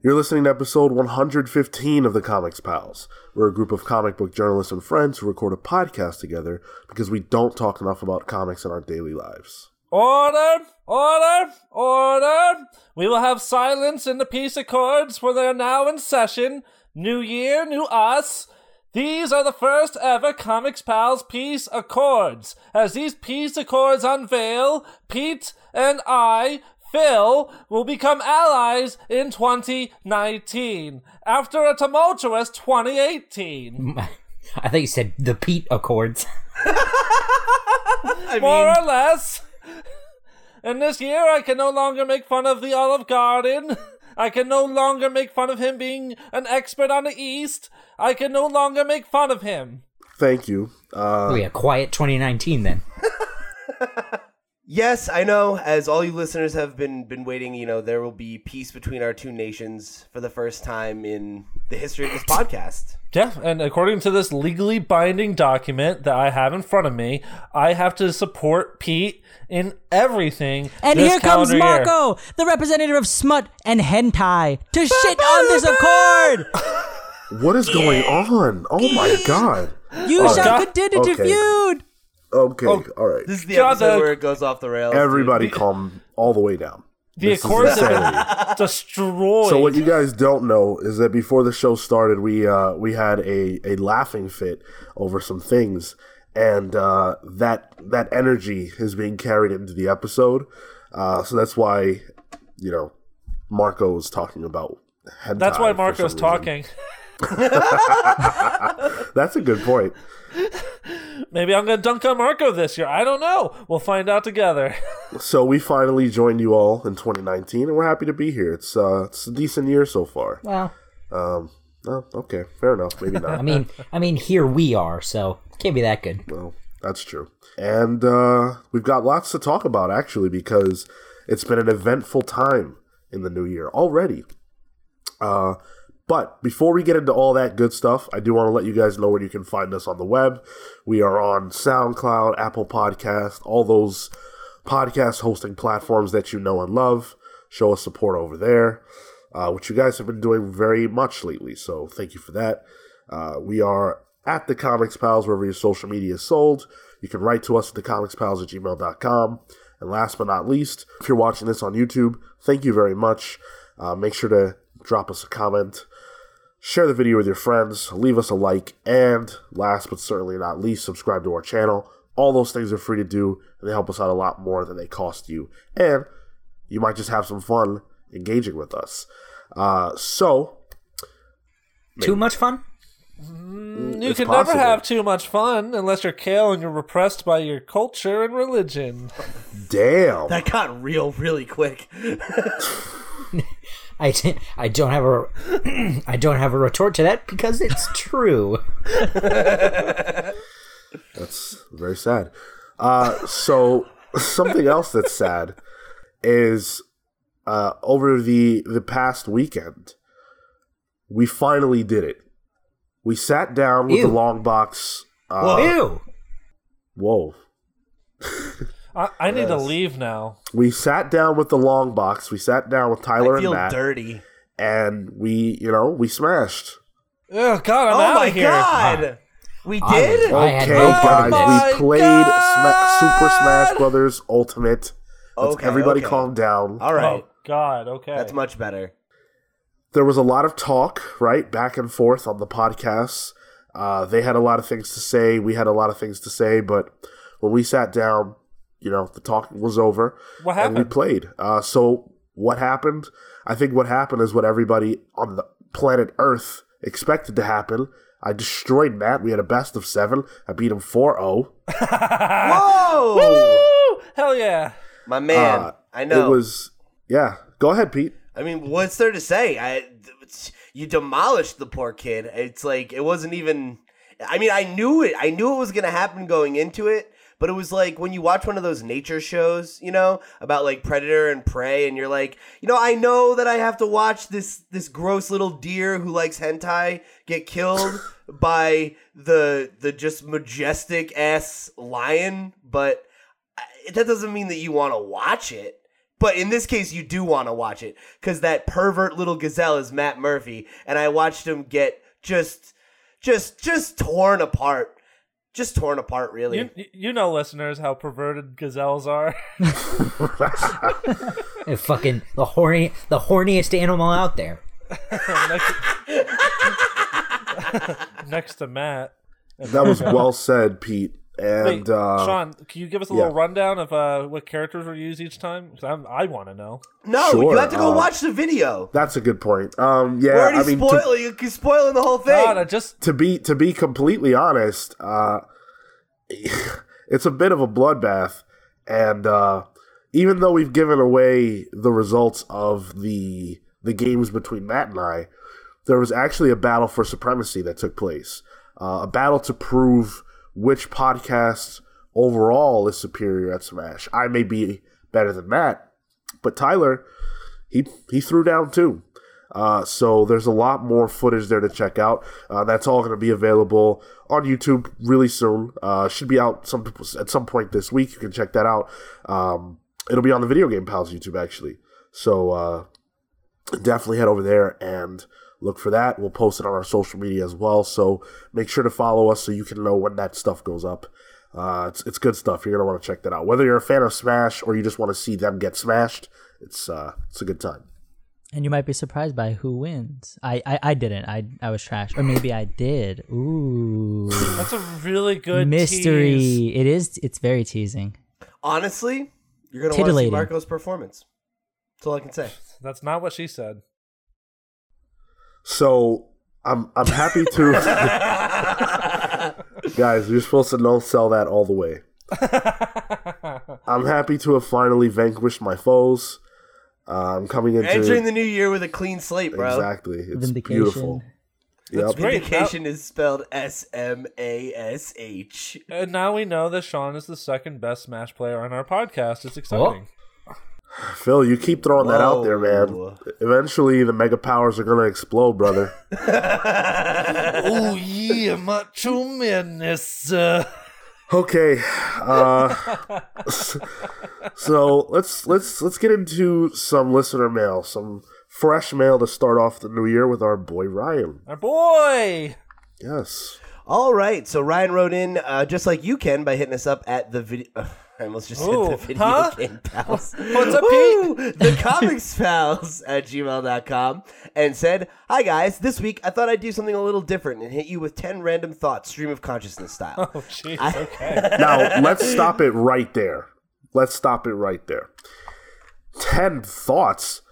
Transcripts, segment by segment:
You're listening to episode 115 of the Comics Pals. We're a group of comic book journalists and friends who record a podcast together because we don't talk enough about comics in our daily lives. Order! Order! Order! We will have silence in the peace accords for they are now in session. New year, new us. These are the first ever Comics Pals Peace Accords. As these peace accords unveil, Pete and I Phil will become allies in 2019 after a tumultuous 2018. I think you said the Pete Accords. More mean, or less. And this year, I can no longer make fun of the Olive Garden. I can no longer make fun of him being an expert on the East. I can no longer make fun of him. Thank you. Uh, oh yeah, quiet 2019 then. Yes, I know. As all you listeners have been been waiting, you know, there will be peace between our two nations for the first time in the history of this podcast. Yeah, and according to this legally binding document that I have in front of me, I have to support Pete in everything. And this here comes calendar year. Marco, the representative of smut and hentai, to shit on this accord. what is going on? Oh my god. You Oh, shall God. continue to Okay. feud. Okay, Oh. all right. This is the God, episode the- where it goes off the rails. dude. Everybody calm all the way down. The This Accords have been destroyed. So what you guys don't know is that before the show started, we uh, we had a, a laughing fit over some things, and uh, that that energy is being carried into the episode. Uh, so that's why, you know, Marco was talking about. hentai That's why for Marco's talking. That's a good point. Maybe I'm going to dunk on Marco this year. I don't know. We'll find out together. So we finally joined you all in 2019, and we're happy to be here. It's uh, it's a decent year so far. Well, Um, oh, okay, fair enough. Maybe not. I mean, I mean, here we are, so can't be that good. Well, that's true. And uh, we've got lots to talk about, actually, because it's been an eventful time in the new year already. Uh, but before we get into all that good stuff, I do want to let you guys know where you can find us on the web. We are on SoundCloud, Apple Podcast, all those podcast hosting platforms that you know and love. Show us support over there, uh, which you guys have been doing very much lately. So thank you for that. Uh, we are at the Comics Pals wherever your social media is sold. You can write to us at thecomicspals at gmail.com. And last but not least, if you're watching this on YouTube, thank you very much. Uh, make sure to drop us a comment, share the video with your friends, leave us a like, and last but certainly not least, subscribe to our channel. All those things are free to do, and they help us out a lot more than they cost you. And you might just have some fun engaging with us. Uh, so, Too much fun? You It's can possible. never have too much fun unless you're Cale and you're repressed by your culture and religion. damn. That got real really quick. I, t- I don't have a I don't have a retort to that because it's true. That's very sad. Uh, so something else that's sad is uh, over the the past weekend, we finally did it. We sat down with Ew. the long box. Uh, Ew. whoa! I, I need to leave now. We sat down with the long box. We sat down with Tyler I and feel Matt, dirty. and we, you know, we smashed. Oh God, I'm oh out my of here. god! We I did? I had okay, no part of guys, this. we played Sma- Super Smash Brothers Ultimate. Let's Okay, everybody okay. calm down. All right. Oh God, okay. That's much better. there was a lot of talk, right, back and forth on the podcasts. Uh, they had a lot of things to say. We had a lot of things to say, but when we sat down, you know, the talk was over, What and we played. Uh, so what happened? I think what happened is what everybody on the planet Earth expected to happen. I destroyed Matt. We had a best of seven. I beat him oh. 4-0. Whoa! Woo! Hell yeah! My man. Uh, I know. It was, yeah. Go ahead, Pete. I mean, what's there to say? I you demolished the poor kid. It's like it wasn't even. I mean, I knew it. I knew it was gonna happen going into it. But it was like when you watch one of those nature shows, you know, about like predator and prey, and you're like, you know, I know that I have to watch this this gross little deer who likes hentai get killed by the the just majestic ass lion, but uh, that doesn't mean that you want to watch it. But in this case, you do want to watch it because that pervert little gazelle is Matt Murphy, and I watched him get just, just, just torn apart, just torn apart. Really, You, you know, listeners, how perverted gazelles are. Fucking the horny, the horniest animal out there. next, next to Matt. That was well said, Pete. And Wait, uh, Sean, can you give us a yeah. little rundown of uh, what characters were used each time? Because I want to know. no, Sure, you have to go uh, watch the video. that's a good point. Um, yeah, We're already I mean, to, spoiling, you're spoiling the whole thing. God, I just to be to be completely honest, uh, it's a bit of a bloodbath, and uh, even though we've given away the results of the the games between Matt and I, there was actually a battle for supremacy that took place, uh, a battle to prove which podcast overall is superior at Smash. I may be better than that, but Tyler, he he threw down too. Uh, so there's a lot more footage there to check out. Uh, that's all going to be available on YouTube really soon. Uh, should be out some at some point this week. You can check that out. Um, it'll be on the Video Game Pals YouTube actually. So uh, definitely head over there and look for that. We'll post it on our social media as well. So make sure to follow us so you can know when that stuff goes up. Uh, it's it's good stuff. You're gonna want to check that out. Whether you're a fan of Smash or you just want to see them get smashed, it's uh, it's a good time. And you might be surprised by who wins. I, I, I didn't. I I was trash. Or maybe I did. Ooh. that's a really good Mystery. tease. It is it's very teasing. Honestly, you're gonna want to see Marco's performance. That's all I can say. That's not what she said. So I'm I'm happy to guys. You're supposed to no sell that all the way. I'm happy to have finally vanquished my foes. Uh, I'm coming into Entering the new year with a clean slate, bro. exactly. It's Vindication. beautiful. That's Yep. great. Vindication is spelled S M A S H. And now we know that Sean is the second best Smash player on our podcast. It's exciting. Phil, you keep throwing that out there, man. Eventually, the mega powers are gonna explode, brother. Oh yeah, macho madness. Uh, Okay, uh, so let's let's let's get into some listener mail, some fresh mail to start off the new year with our boy Ryan. our boy. Yes, All right, so Ryan wrote in uh, just like you can by hitting us up at the video. I almost just Ooh, said the video huh? game pals. What's up, Woo! The comics pals at gmail.com and said, Hi guys, this week I thought I'd do something a little different and hit you with 10 random thoughts, stream of consciousness style. Oh jeez. Okay. now let's stop it right there. Let's stop it right there. Ten thoughts.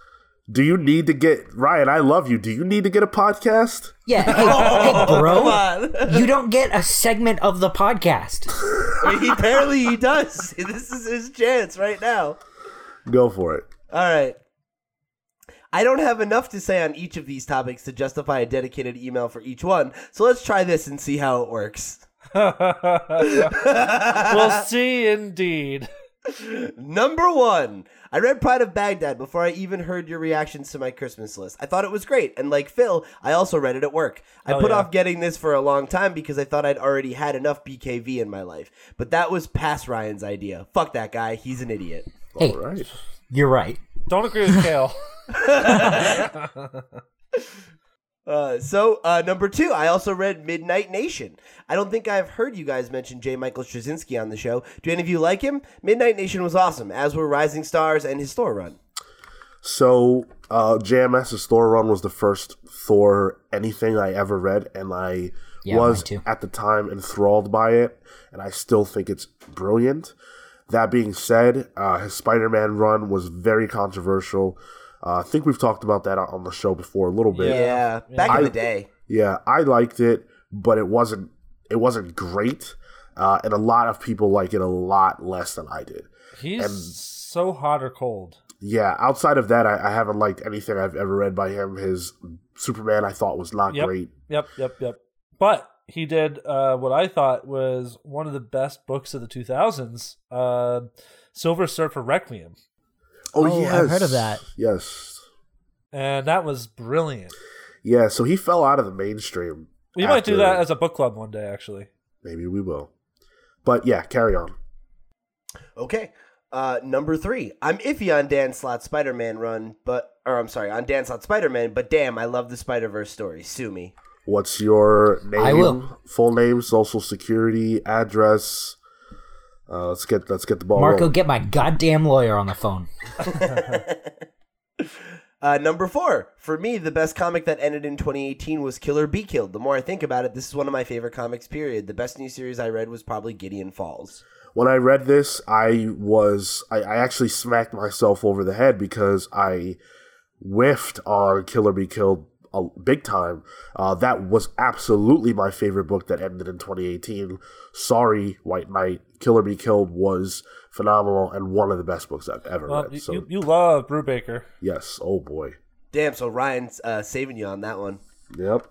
Do you need to get Ryan? I love you. Do you need to get a podcast? Yeah, hey, Oh, hey, bro. Come on. You don't get a segment of the podcast. I mean, he apparently he does. This is his chance right now. Go for it. All right. I don't have enough to say on each of these topics to justify a dedicated email for each one, so let's try this and see how it works. we'll see indeed. Number one, I read Pride of Baghdad before I even heard your reactions to my Christmas list. I thought it was great, and like Phil, I also read it at work. I Hell put yeah. off getting this for a long time because I thought I'd already had enough BKV in my life. But that was past Ryan's idea. Fuck that guy, he's an idiot. Hey, All right. you're right. Don't agree with Cale. Uh, so, uh, number two, I also read Midnight Nation. I don't think I've heard you guys mention J. Michael Straczynski on the show. Do any of you like him? Midnight Nation was awesome, as were Rising Stars and his Thor run. So, uh, JMS's Thor run was the first Thor anything I ever read, and I Yeah, was at the time enthralled by it, and I still think it's brilliant. That being said, uh, his Spider-Man run was very controversial. Uh, I think we've talked about that on the show before a little bit. Yeah, back I- in the day. Yeah, I liked it, but it wasn't it wasn't great, uh, and a lot of people like it a lot less than I did. He's And- so hot or cold. Yeah, outside of that, I, I haven't liked anything I've ever read by him. His Superman, I thought was not Yep. great. Yep, yep, yep. But he did uh, what I thought was one of the best books of the 2000s, uh, Silver Surfer Requiem. Oh, Oh, yes, I've heard of that. Yes, And that was brilliant. yeah. So he fell out of the mainstream. We might do that as a book club one day, actually. Maybe we will. But yeah, carry on. Okay. Uh, number three, I'm iffy on Dan Slott Spider Man run, but or I'm sorry, on Dan Slott Spider Man, but damn, I love the Spider Verse story. Sue me. What's your name? I will. Full name, social security, address. Uh, let's get let's get the ball Marco, rolling. get my goddamn lawyer on the phone. Uh, number four, for me, the best comic that ended in 2018 was Killer Be Killed. The more I think about it, this is one of my favorite comics. Period. The best new series I read was probably Gideon Falls. when I read this, I was I, I actually smacked myself over the head because I whiffed on Killer Be Killed a big time. Uh, that was absolutely my favorite book that ended in 2018. Sorry, White Knight. Killer Be Killed was phenomenal and one of the best books I've ever Well, read. So you, you love Brubaker. yes, oh boy, Damn, so Ryan's uh, saving you on that one. yep.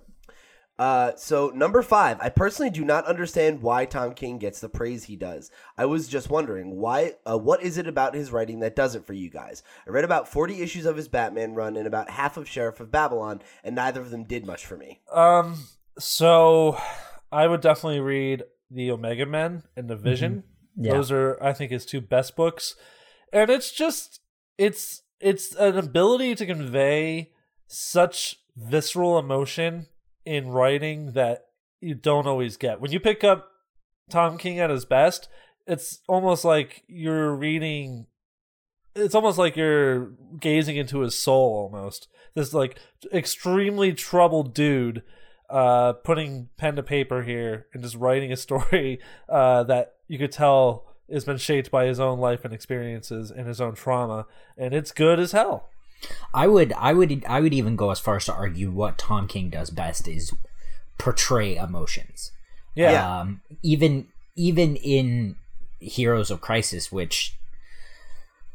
Uh, so number five, I personally do not understand why Tom King gets the praise he does. I was just wondering why. Uh, what is it about his writing that does it for you guys? I read about forty issues of his Batman run and about half of Sheriff of Babylon, and neither of them did much for me. Um, so I would definitely read the Omega Men and the Vision. Yeah. Those are, I think, his two best books, and it's just it's it's an ability to convey such visceral emotion in writing that you don't always get. When you pick up Tom King at his best, it's almost like you're reading it's almost like you're gazing into his soul almost. This like extremely troubled dude uh putting pen to paper here and just writing a story uh that you could tell has been shaped by his own life and experiences and his own trauma and it's good as hell. I would, I would, I would even go as far as to argue what Tom King does best is portray emotions. Yeah. Yeah. Um, even even in Heroes of Crisis, which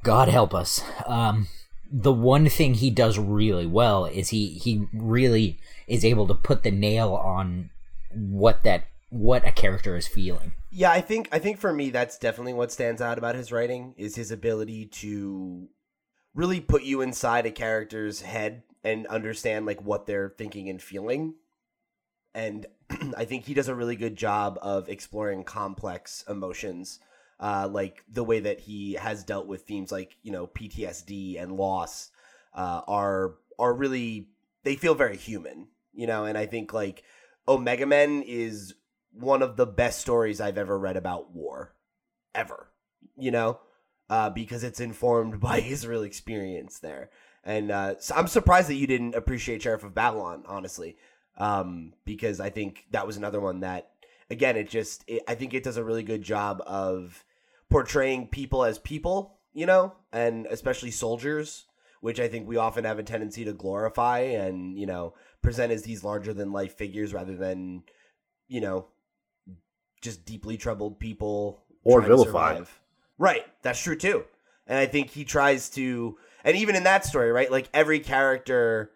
God help us, um, the one thing he does really well is he he really is able to put the nail on what that what a character is feeling. Yeah, I think I think for me that's definitely what stands out about his writing is his ability to really put you inside a character's head and understand like what they're thinking and feeling. And I think he does a really good job of exploring complex emotions, uh, like the way that he has dealt with themes like you know PTSD and loss uh, are are really they feel very human, you know. And I think like Omega Men is one of the best stories I've ever read about war, ever. You know, uh, because it's informed by his real experience there. And uh, so I'm surprised that you didn't appreciate Sheriff of Babylon, honestly, um, because I think that was another one that, again, it just it, I think it does a really good job of portraying people as people, you know, and especially soldiers, which I think we often have a tendency to glorify and you know present as these larger than life figures rather than you know just deeply troubled people Or vilified. Right, that's true too. And I think he tries to, and even in that story, right, like every character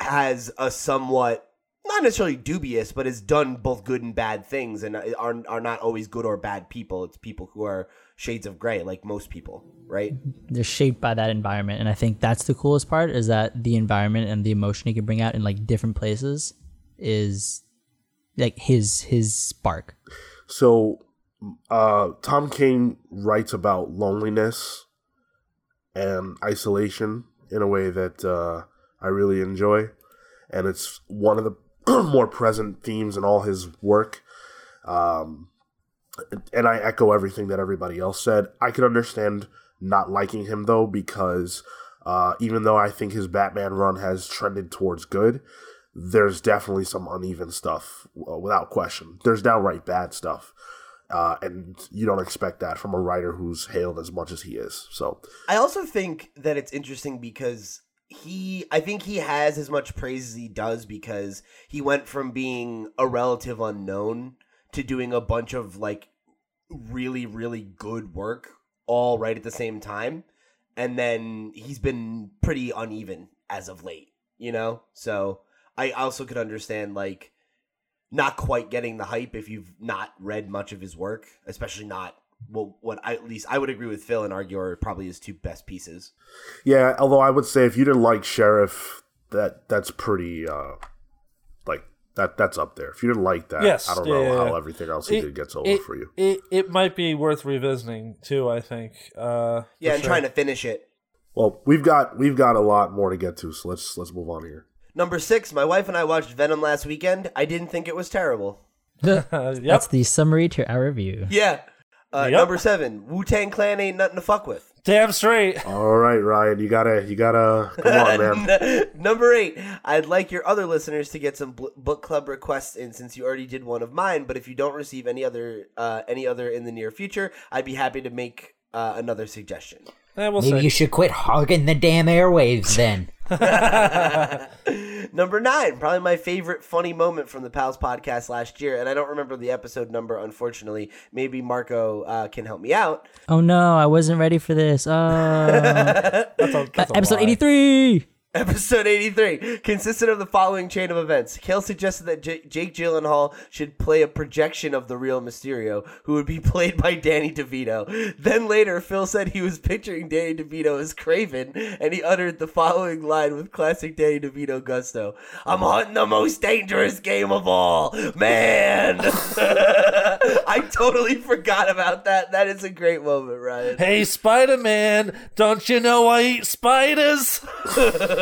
has a somewhat not necessarily dubious, but has done both good and bad things, and are are not always good or bad people. It's people who are shades of gray, like most people, right? they're shaped by that environment and i think that's the coolest part is that the environment and the emotion he can bring out in like different places is like his his spark So, uh, Tom King writes about loneliness and isolation in a way that uh, I really enjoy, and it's one of the more present themes in all his work. Um, and I echo everything that everybody else said. I can understand not liking him though, because uh, even though I think his Batman run has trended towards good, there's definitely some uneven stuff, uh, without question. There's downright bad stuff, uh, and you don't expect that from a writer who's hailed as much as he is. So, I also think that it's interesting because he I think he has as much praise as he does because he went from being a relative unknown to doing a bunch of like really really good work all right at the same time and then he's been pretty uneven as of late, you know? So I also could understand like not quite getting the hype if you've not read much of his work, especially not well what I, at least I would agree with Phil and argue are probably his two best pieces. yeah. Although I would say if you didn't like Sheriff, that that's pretty uh, like that that's up there. If you didn't like that, Yes, I don't yeah, know yeah, how everything else he It- did gets over it, for you. It, it might be worth revisiting too. I think. Uh, Yeah, and sure. trying to finish it. Well, we've got we've got a lot more to get to, so let's let's move on here. Number six, my wife and I watched Venom last weekend. I didn't think it was terrible. Yep. That's the summary to our review. Yeah. Uh, Yep. Number seven, Wu Tang Clan ain't nothing to fuck with. Damn straight. All right, Ryan, you gotta you gotta come on, man. Number eight, I'd like your other listeners to get some bl- book club requests in since you already did one of mine. But if you don't receive any other uh, any other in the near future, I'd be happy to make uh, another suggestion. Eh, we'll Maybe see. you should quit hogging the damn airwaves then. Number nine, probably my favorite funny moment from the Pals podcast last year, and I don't remember the episode number, unfortunately. Maybe Marco uh, can help me out. Oh no, I wasn't ready for this. Oh, That's a- that's a episode lie. 83. Episode 83 consisted of the following chain of events. Cale suggested that J- Jake Gyllenhaal should play a projection of the real Mysterio, who would be played by Danny DeVito. Then later, Phil said he was picturing Danny DeVito as Kraven, and he uttered the following line with classic Danny DeVito gusto I'm hunting the most dangerous game of all, man! I totally forgot about that. That is a great moment, Ryan. Hey, Spider Man, don't you know I eat spiders?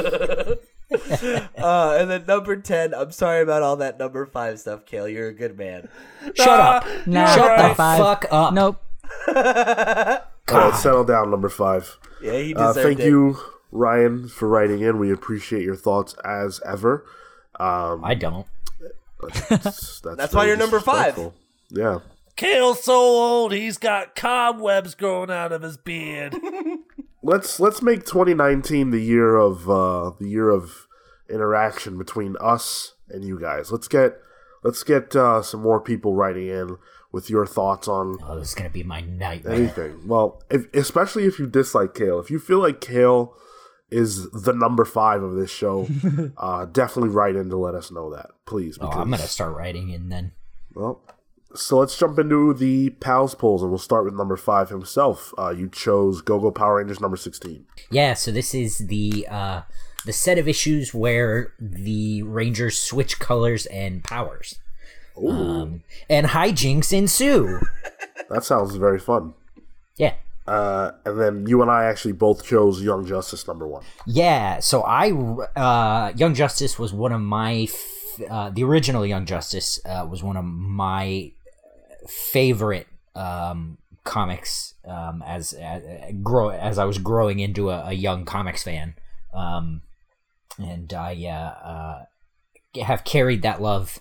Uh, and then number 10, I'm sorry about all that number 5 stuff, Cale. You're a good man. Shut up. Nah, Shut high the five. fuck up. Nope. All right, settle down, number five. Yeah, he Uh, deserved thank it. you, Ryan, for writing in. We appreciate your thoughts as ever. Um, I don't. that's, That's why you're number five. Yeah. Cale's so old, he's got cobwebs growing out of his beard. let's let's make 2019 the year of uh, the year of interaction between us and you guys. Let's get let's get uh, some more people writing in with your thoughts on Oh, this is gonna be my nightmare. anything. Well, if, especially if you dislike Cale, if you feel like Cale is the number five of this show, uh, definitely write in to let us know that, please. Oh, I'm gonna start writing in then. well, so let's jump into the pals polls, and we'll start with number five himself. Uh, you chose Go Go Power Rangers number sixteen. Yeah, so this is the uh the set of issues where the Rangers switch colors and powers. Um, and hijinks ensue. That sounds very fun. Yeah. Uh, and then you and I actually both chose Young Justice number one. Yeah, so I uh Young Justice was one of my f- uh the original Young Justice uh was one of my favorite um comics um as as grow as I was growing into a, a young comics fan. Um and I uh, uh have carried that love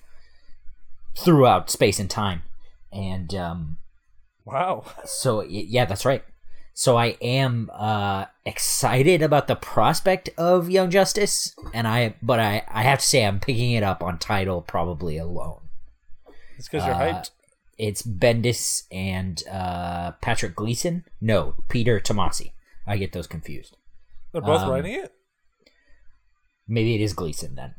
throughout space and time. And um Wow. so yeah, that's right. So I am uh, excited about the prospect of Young Justice, and I but I I have to say I'm picking it up on title probably alone. It's because you're Uh, hyped. It's Bendis and uh, Patrick Gleason. No, Peter Tomasi. I get those confused. They're both um, writing it? Maybe it is Gleason then.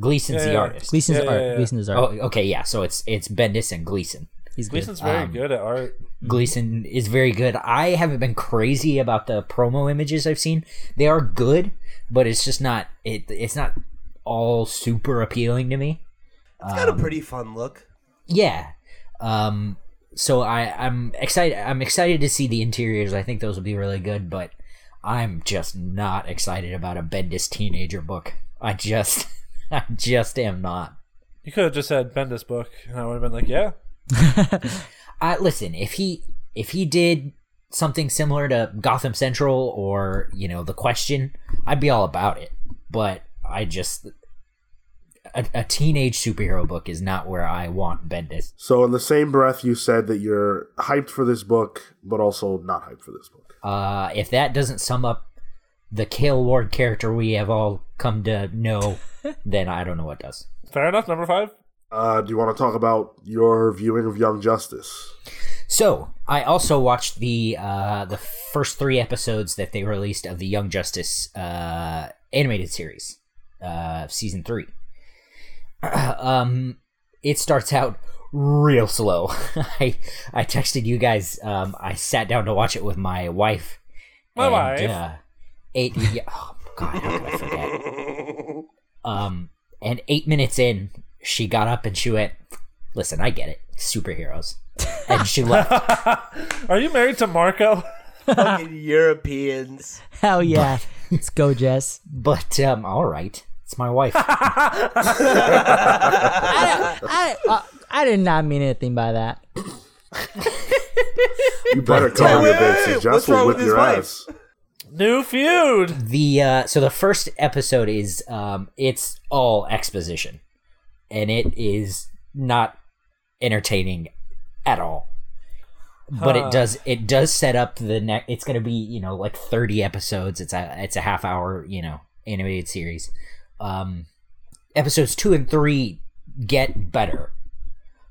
Gleason's Yeah, the yeah. artist. Gleason's Yeah, yeah, art. yeah. Gleason's art. Oh, okay, yeah. So it's it's Bendis and Gleason. He's good. Gleason's very um, good at art. Gleason is very good. I haven't been crazy about the promo images I've seen. They are good, but it's just not it. It's not all super appealing to me. It's got a pretty fun look. Yeah. Um. So I I'm excited. I'm excited to see the interiors. I think those will be really good. But I'm just not excited about a Bendis teenager book. I just I just am not. You could have just said Bendis book, and I would have been like, yeah. Uh, listen, if he if he did something similar to Gotham Central or you know The Question, I'd be all about it. But I just a, a teenage superhero book is not where I want Bendis. So in the same breath, you said that you're hyped for this book, but also not hyped for this book. Uh, if that doesn't sum up the Cale Ward character we have all come to know, then I don't know what does. Fair enough. Number five. Uh, do you want to talk about your viewing of Young Justice? So I also watched the uh, the first three episodes that they released of the Young Justice uh, animated series, uh, season three. um, it starts out real slow. I I texted you guys. Um, I sat down to watch it with my wife. My and, wife. Uh, eight. Yeah, oh God, how could I forget? Um, and eight minutes in, she got up and she went, "Listen, I get it, superheroes," and she left. Are you married to Marco? Fucking Europeans. Hell yeah. Let's go, Jess. But um, all right, it's my wife. I, uh, I did not mean anything by that. You better cover wait, your wait, bases. wait, will wrong whip with his your wife? ass. New feud. the uh, so the first episode is um, it's all exposition, and it is not entertaining at all. But Huh. it does it does set up the next. It's going to be you know like thirty episodes. It's a it's a half hour you know animated series. Um, episodes two and three get better,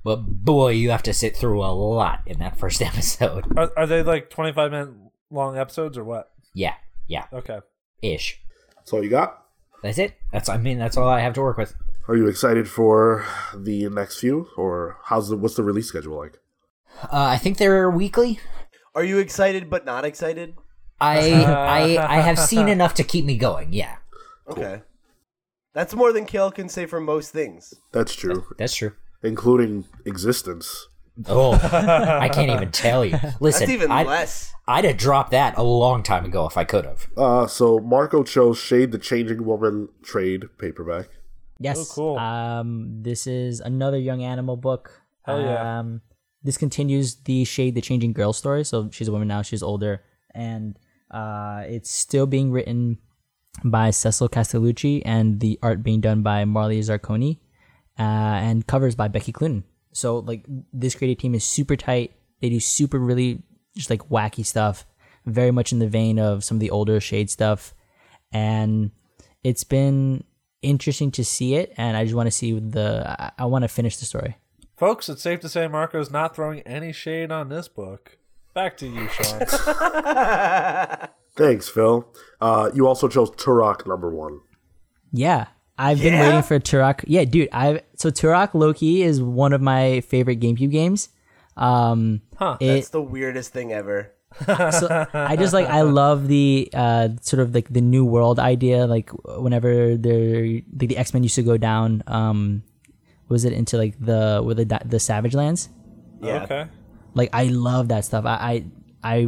but boy, you have to sit through a lot in that first episode. Are, are they like 25 minute long episodes or what? Yeah, yeah, Okay. ish. That's all you got? That's it. That's I mean that's all I have to work with. Are you excited for the next few, or how's the what's the release schedule like? Uh, I think they're weekly. Are you excited but not excited? I I I have seen enough to keep me going. Yeah, Okay. That's more than Cale can say for most things. That's true, that's true. including existence. Oh, I can't even tell you. Listen, That's even I'd, less. I'd have dropped that a long time ago if I could have. Uh, so Marco chose Shade the Changing Woman trade paperback. Yes. Oh, cool. Um, this is another young animal book. Hell yeah. Um, this continues the Shade the Changing Girl story. So she's a woman now, she's older. And uh, it's still being written by Cecil Castellucci and the art being done by Marley Zarcone uh, and covers by Becky Cloonan. So, like, this creative team is super tight. They do super, really just like wacky stuff, very much in the vein of some of the older Shade stuff. And it's been interesting to see it. And I just want to see the, I, I want to finish the story. Folks, it's safe to say Marco's not throwing any shade on this book. Back to you, Sean. Thanks, Phil. Uh, you also chose Turok number one. Yeah. I've been waiting for Turok. Yeah, dude. I so Turok Loki is one of my favorite GameCube games. Um, Huh. it, That's the weirdest thing ever. so I just like I love the uh sort of like the new world idea. Like whenever they're like the X Men used to go down, um, was it into like the where the the Savage Lands? Yeah. Okay. Like I love that stuff. I I I,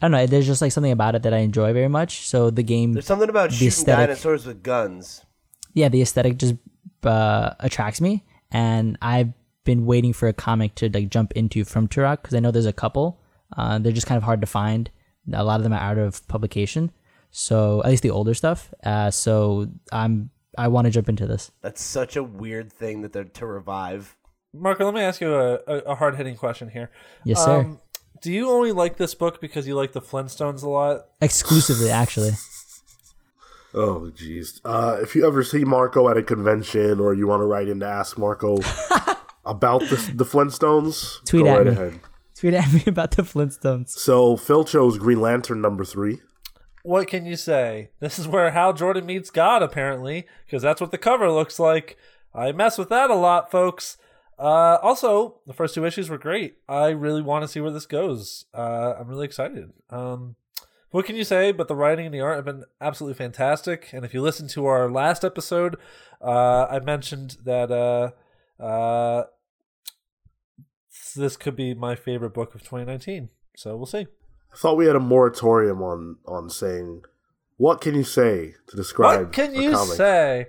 I don't know. There's just like something about it that I enjoy very much. So the game, There's something about shooting aesthetic. dinosaurs with guns. yeah, the aesthetic just uh, attracts me, and I've been waiting for a comic to like jump into from Turok because I know there's a couple. Uh, they're just kind of hard to find. A lot of them are out of publication, so at least the older stuff. Uh, so I'm I want to jump into this. That's such a weird thing that they're to revive. Marco, let me ask you a, a, a hard hitting question here. Yes, sir. Um, do you only like this book because you like the Flintstones a lot? Exclusively, actually. Oh, jeez. Uh, if you ever see Marco at a convention or you want to write in to ask Marco about the, the Flintstones, Tweet go at right me. ahead. Tweet at me about the Flintstones. So Phil chose Green Lantern number three. What can you say? This is where Hal Jordan meets God, apparently, because that's what the cover looks like. I mess with that a lot, folks. Uh, also, the first two issues were great. I really want to see where this goes. Uh, I'm really excited. Um, what can you say? But the writing and the art have been absolutely fantastic. And if you listen to our last episode, uh, I mentioned that uh, uh, this could be my favorite book of 2019. So we'll see. I thought we had a moratorium on on saying what can you say to describe What can you comic? say?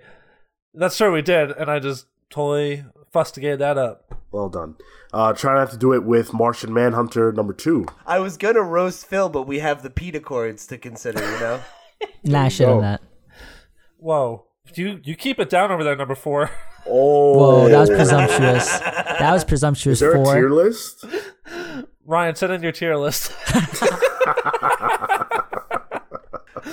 That's true, we did, and I just totally fustigated that up. Well done. Uh, try not to do it with Martian Manhunter number two. I was gonna roast Phil, but we have the Peta chords to consider, you know? Nah, shit go. on that. Whoa, you you keep it down over there, number four. Oh, Whoa, that was presumptuous. That was presumptuous. Is there a Four. tier list? Ryan, send in your tier list.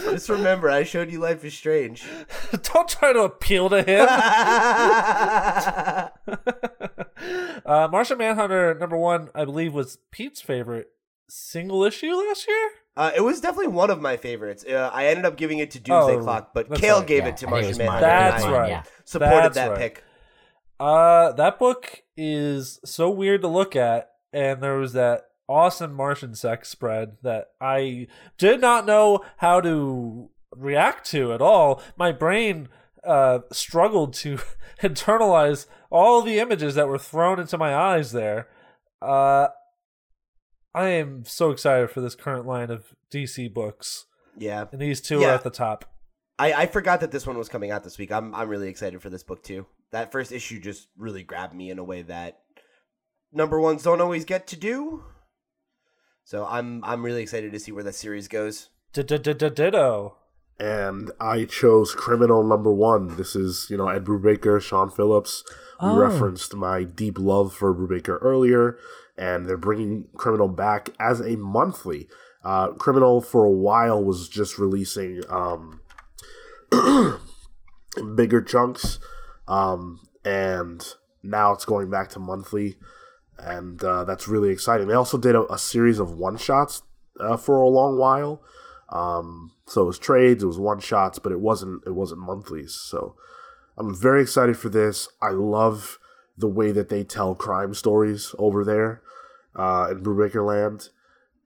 Just remember, I showed you Life is Strange. Don't try to appeal to him. uh, Martian Manhunter number one, I believe, was Pete's favorite single issue last year. Uh, it was definitely one of my favorites. Uh, I ended up giving it to Doomsday Oh, Clock, but Cale right. gave Yeah, it to I think it Manhunter. mine. and That's I right. Yeah. Supported That's that right. pick. Uh, that book is so weird to look at, and there was that awesome Martian sex spread that I did not know how to react to at all. My brain uh, struggled to internalize all the images that were thrown into my eyes there. Uh, I am so excited for this current line of DC books, Yeah. and these two Yeah. are at the top. I, I forgot that this one was coming out this week. I'm I'm really excited for this book too. That first issue just really grabbed me in a way that number ones don't always get to do. So I'm I'm really excited to see where the series goes. Ditto. and I chose Criminal Number One. This is, you know, Ed Brubaker, Sean Phillips. We Oh. referenced my deep love for Brubaker earlier, and they're bringing Criminal back as a monthly. Uh, Criminal for a while was just releasing um, bigger chunks, um, and now it's going back to monthly, and uh, that's really exciting. They also did a, a series of one shots uh, for a long while. Um, so it was trades, it was one shots, but it wasn't it wasn't monthlies. So I'm very excited for this. I love the way that they tell crime stories over there uh, in Brubaker Land,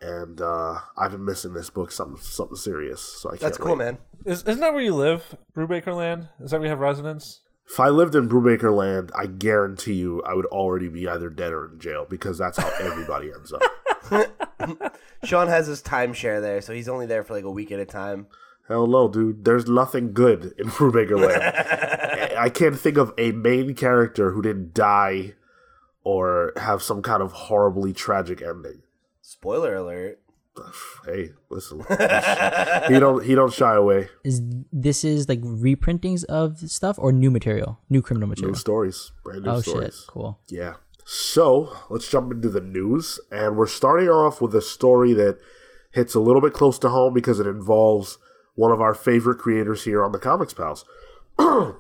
and uh, I've been missing this book something something serious. So I can't That's cool, wait. man. Is, isn't that where you live, Brubaker Land? Is that where you have residence? If I lived in Brubaker Land, I guarantee you I would already be either dead or in jail because that's how everybody ends up. Sean has his timeshare there, so he's only there for like a week at a time. Hell no, dude. There's nothing good in Brubaker Land. I can't think of a main character who didn't die or have some kind of horribly tragic ending. Spoiler alert. Hey, listen. he don't he don't shy away. Is this is like reprintings of stuff or new material, new criminal material, New stories. Brand new oh stories. shit, cool. Yeah. So let's jump into the news, and we're starting off with a story that hits a little bit close to home because it involves one of our favorite creators here on the Comics Pals,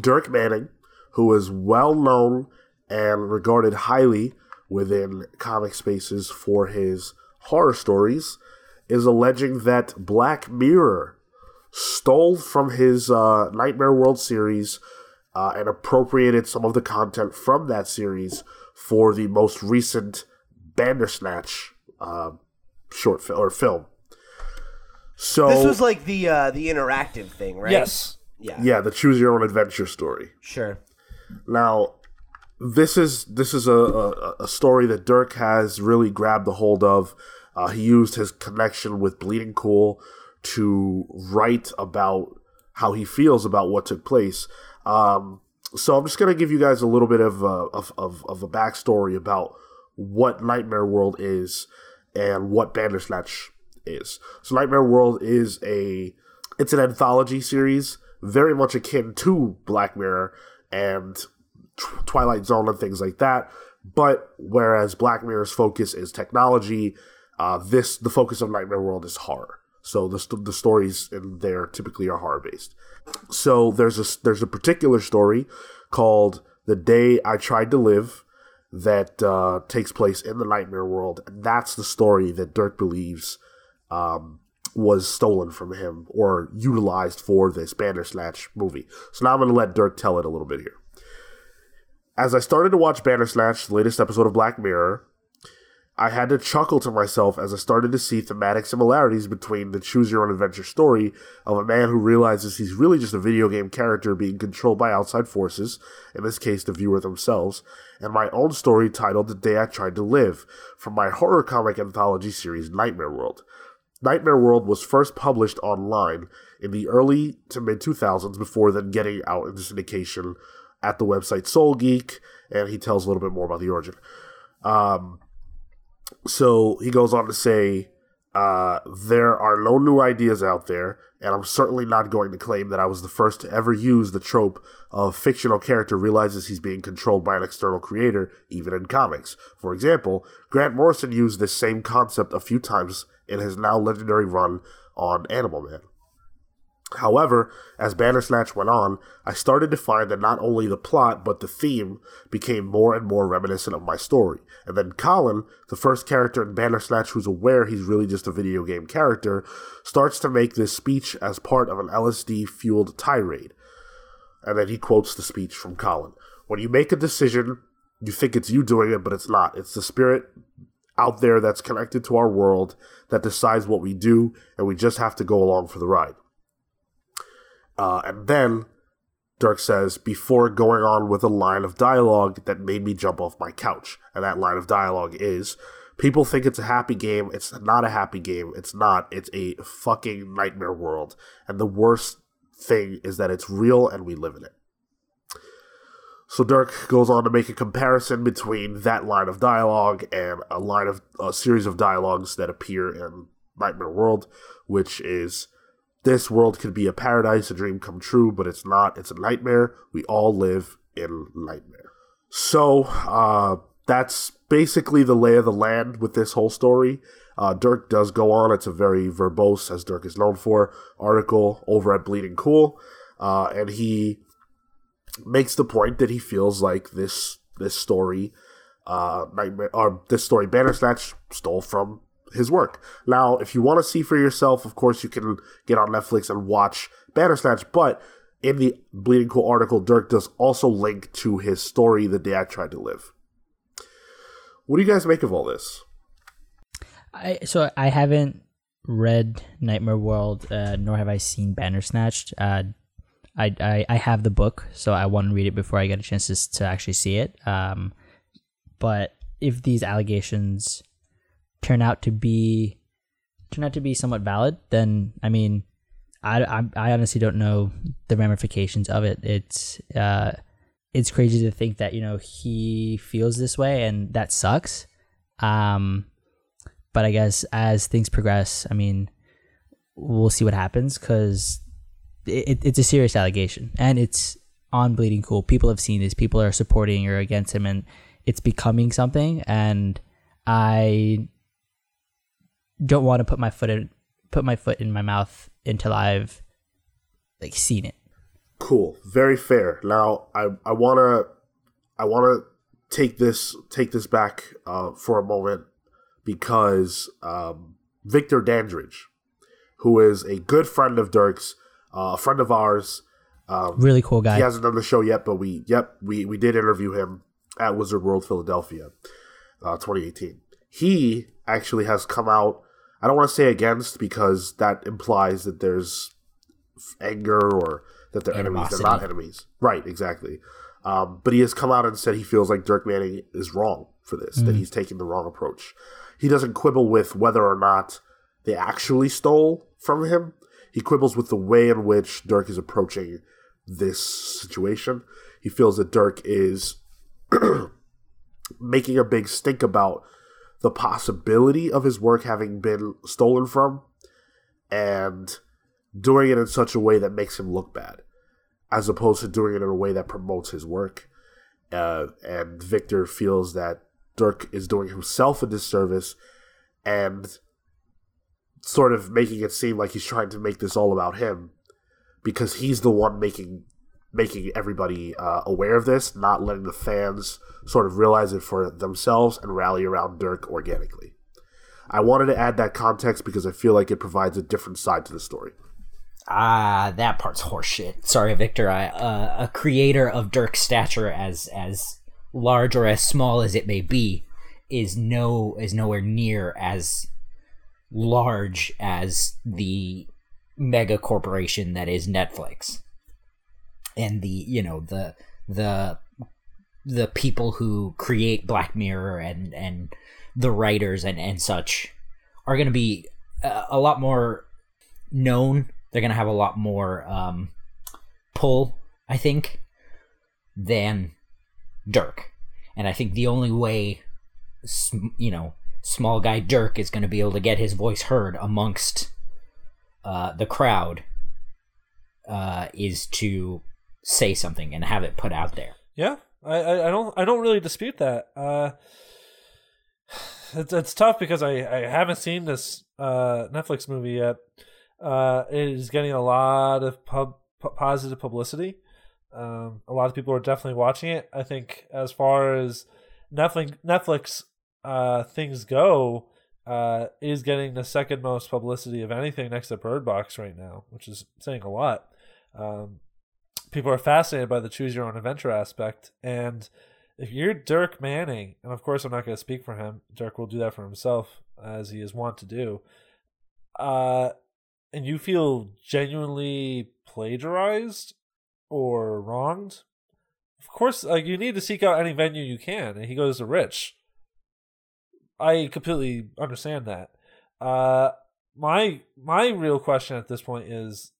Dirk Manning, who is well known and regarded highly within comic spaces for his horror stories, is alleging that Black Mirror stole from his uh, Nightmare World series uh, and appropriated some of the content from that series for the most recent Bandersnatch uh, short fi- or film. So This was like the uh the interactive thing, right? Yes. Yeah. yeah, the choose your own adventure story. Sure. Now, this is this is a, a, a story that Dirk has really grabbed the hold of. Uh, he used his connection with Bleeding Cool to write about how he feels about what took place. Um, so I'm just gonna give you guys a little bit of, uh, of, of of a backstory about what Nightmare World is and what Bandersnatch is. So Nightmare World is a it's an anthology series, very much akin to Black Mirror and Twilight Zone and things like that. But whereas Black Mirror's focus is technology, uh, this the focus of Nightmare World is horror. So the st- the stories in there typically are horror based. So there's a there's a particular story called "The Day I Tried to Live" that uh, takes place in the Nightmare World, and that's the story that Dirk believes um, was stolen from him or utilized for this Bandersnatch movie. So now I'm going to let Dirk tell it a little bit here. As I started to watch Bandersnatch, the latest episode of Black Mirror, I had to chuckle to myself as I started to see thematic similarities between the choose your own adventure story of a man who realizes he's really just a video game character being controlled by outside forces, in this case the viewer themselves, and my own story titled The Day I Tried to Live from my horror comic anthology series Nightmare World. Nightmare World was first published online in the early to mid 2000s before then getting out into syndication at the website Soul Geek, and he tells a little bit more about the origin. Um, so he goes on to say, uh, there are no new ideas out there, and I'm certainly not going to claim that I was the first to ever use the trope of fictional character realizes he's being controlled by an external creator, even in comics. For example, Grant Morrison used this same concept a few times in his now legendary run on Animal Man. However, as Bandersnatch went on, I started to find that not only the plot, but the theme became more and more reminiscent of my story. And then Colin, the first character in Bandersnatch who's aware he's really just a video game character, starts to make this speech as part of an LSD fueled tirade. And then he quotes the speech from Colin. When you make a decision, you think it's you doing it, but it's not. It's the spirit out there that's connected to our world that decides what we do, and we just have to go along for the ride. Uh, and then Dirk says, before going on with a line of dialogue that made me jump off my couch. And that line of dialogue is people think it's a happy game. It's not a happy game. It's not. It's a fucking nightmare world. And the worst thing is that it's real and we live in it. So Dirk goes on to make a comparison between that line of dialogue and a line of a series of dialogues that appear in Nightmare World, which is this world could be a paradise, a dream come true, but it's not. It's a nightmare. We all live in nightmare. So uh, that's basically the lay of the land with this whole story. Uh, Dirk does go on. It's a very verbose, as Dirk is known for, article over at Bleeding Cool, uh, and he makes the point that he feels like this this story, uh, Nightmare, or this story, Bandersnatch stole from his work. Now, if you want to see for yourself, of course, you can get on Netflix and watch Bandersnatch. But in the Bleeding Cool article, Dirk does also link to his story, The Day I Tried to Live. What do you guys make of all this? I so I haven't read Nightmare World, uh, nor have I seen Bandersnatch. Uh, I, I I have the book, so I want to read it before I get a chance to, to actually see it. Um, but if these allegations turn out to be turn out to be somewhat valid, then I mean, I, I, I honestly don't know the ramifications of it. It's uh, it's crazy to think that you know he feels this way, and that sucks. Um, but I guess as things progress, I mean, we'll see what happens because it, it's a serious allegation and it's on Bleeding Cool. People have seen this. People are supporting or against him, and it's becoming something. And I don't want to put my foot in put my foot in my mouth until I've like seen it. Cool, very fair. Now I I wanna I wanna take this take this back uh, for a moment because um, Victor Dandridge, who is a good friend of Dirk's, uh, a friend of ours. Um, Really cool guy. He hasn't done the show yet, but we yep we we did interview him at Wizard World Philadelphia, uh, 2018. He actually has come out. I don't want to say against because that implies that there's anger or that they're enemies. They're not enemies, right? Exactly. Um, but he has come out and said he feels like Dirk Manning is wrong for this. That he's taking the wrong approach. He doesn't quibble with whether or not they actually stole from him. He quibbles with the way in which Dirk is approaching this situation. He feels that Dirk is making a big stink about the possibility of his work having been stolen from and doing it in such a way that makes him look bad, as opposed to doing it in a way that promotes his work. Uh, and Victor feels that Dirk is doing himself a disservice and sort of making it seem like he's trying to make this all about him because he's the one making making everybody uh, aware of this, not letting the fans sort of realize it for themselves and rally around Dirk organically. I wanted to add that context because I feel like it provides a different side to the story. Ah, that part's horseshit. Sorry, Victor. I, uh, a creator of Dirk's stature, as as large or as small as it may be, is no is nowhere near as large as the mega corporation that is Netflix, and the you know the the the people who create Black Mirror and and the writers and and such are going to be a, a lot more known. They're going to have a lot more um, pull, I think, than Dirk. And I think the only way, you know, small guy Dirk is going to be able to get his voice heard amongst uh, the crowd uh, is to say something and have it put out there. Yeah, I, I, don't I don't really dispute that. Uh, it's it's tough because I, I haven't seen this uh, Netflix movie yet. Uh, it is getting a lot of pub, positive publicity. Um, a lot of people are definitely watching it. I think as far as Netflix Netflix uh, things go, uh, is getting the second most publicity of anything next to Bird Box right now, which is saying a lot. Um, people are fascinated by the choose your own adventure aspect and if you're dirk manning and of course i'm not going to speak for him dirk will do that for himself as he is wont to do uh and you feel genuinely plagiarized or wronged, of course, like you need to seek out any venue you can, and he goes to Rich. I completely understand that. Uh, my my real question at this point is,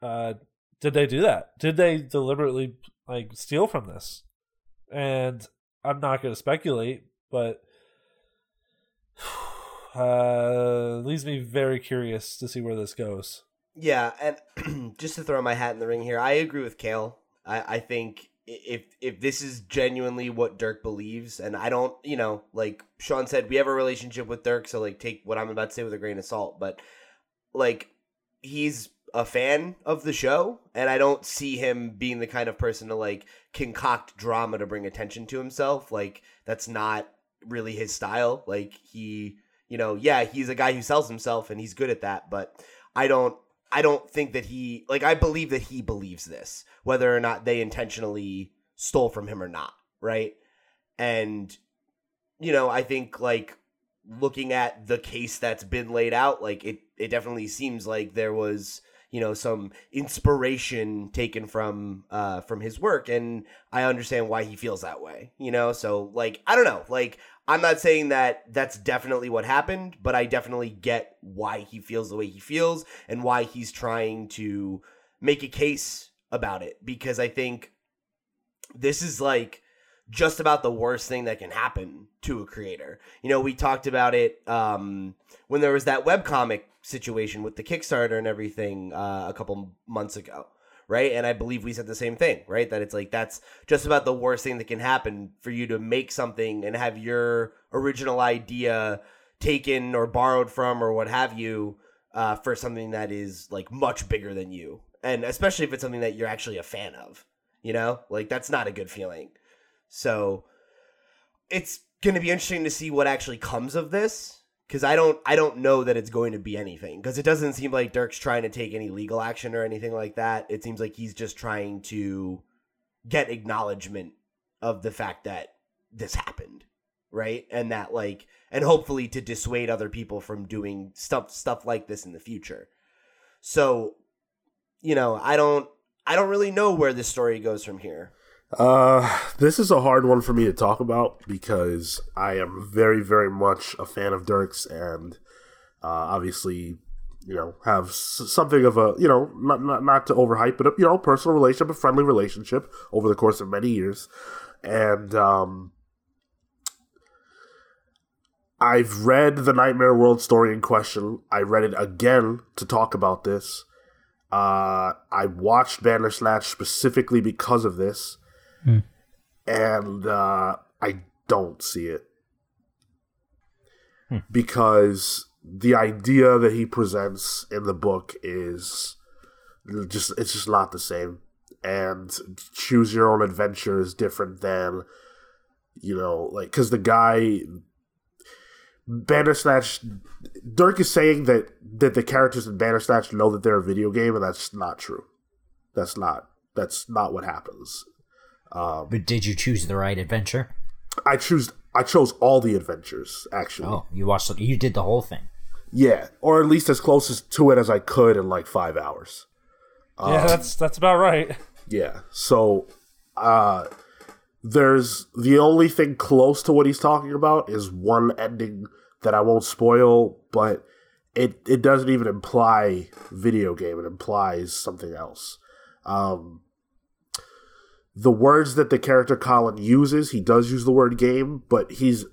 uh, did they do that? Did they deliberately like steal from this? And I'm not going to speculate, but uh, leaves me very curious to see where this goes. Yeah, and just to throw my hat in the ring here, I agree with Cale. I, I think if if this is genuinely what Dirk believes, and I don't, you know, like Sean said, we have a relationship with Dirk, so like take what I'm about to say with a grain of salt. But like he's a fan of the show, and I don't see him being the kind of person to like concoct drama to bring attention to himself. Like that's not really his style. Like he, you know, yeah, he's a guy who sells himself and he's good at that, but I don't I don't think that he like I believe that he believes this, whether or not they intentionally stole from him or not, right? And you know, I think like looking at the case that's been laid out, like it it definitely seems like there was you know some inspiration taken from uh from his work and i understand why he feels that way you know? So like i don't know like i'm not saying that that's definitely what happened but i definitely get why he feels the way he feels and why he's trying to make a case about it because i think this is like just about the worst thing that can happen to a creator. You know, we talked about it um, when there was that webcomic situation with the Kickstarter and everything uh, a couple months ago, right? And I believe we said the same thing, right? That it's like that's just about the worst thing that can happen for you to make something and have your original idea taken or borrowed from or what have you uh, for something that is like much bigger than you. And especially if it's something that you're actually a fan of, you know, like that's not a good feeling. So it's going to be interesting to see what actually comes of this because I don't I don't know that it's going to be anything because it doesn't seem like Dirk's trying to take any legal action or anything like that. It seems like he's just trying to get acknowledgement of the fact that this happened, right? And that like and hopefully to dissuade other people from doing stuff stuff like this in the future. So, you know, I don't I don't really know where this story goes from here. Uh, this is a hard one for me to talk about because I am very, very much a fan of Dirks, and uh, obviously, you know, have something of a, you know, not not not to overhype, but a, you know, personal relationship, a friendly relationship over the course of many years, and um, I've read the Nightmare World story in question. I read it again to talk about this. Uh, I watched Bandersnatch specifically because of this and uh, I don't see it because the idea that he presents in the book is just it's just not the same. And choose your own adventure is different than you know, like because the guy Bandersnatch Dirk is saying that that the characters in Bandersnatch know that they're a video game, and that's not true. That's not that's not what happens. But did you choose the right adventure? I choose I chose all the adventures actually. Oh, you watched. The, you did the whole thing. Yeah, or at least as close as to it as I could in like five hours. yeah, that's that's about right. Yeah. So uh there's the only thing close to what he's talking about is one ending that I won't spoil, but it it doesn't even imply video game, it implies something else. Um the words that the character Colin uses, he does use the word game, but he's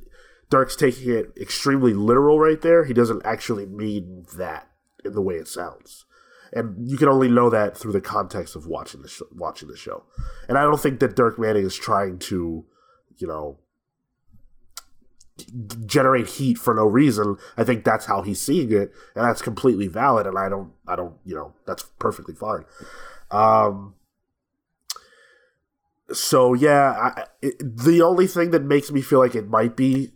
Dirk's taking it extremely literal right there. He doesn't actually mean that in the way it sounds, and you can only know that through the context of watching the sh- watching the show. And I don't think that Dirk Manning is trying to, you know, generate heat for no reason. I think that's how he's seeing it, and that's completely valid. And I don't, I don't, you know, that's perfectly fine. Um, so yeah, I, it, the only thing that makes me feel like it might be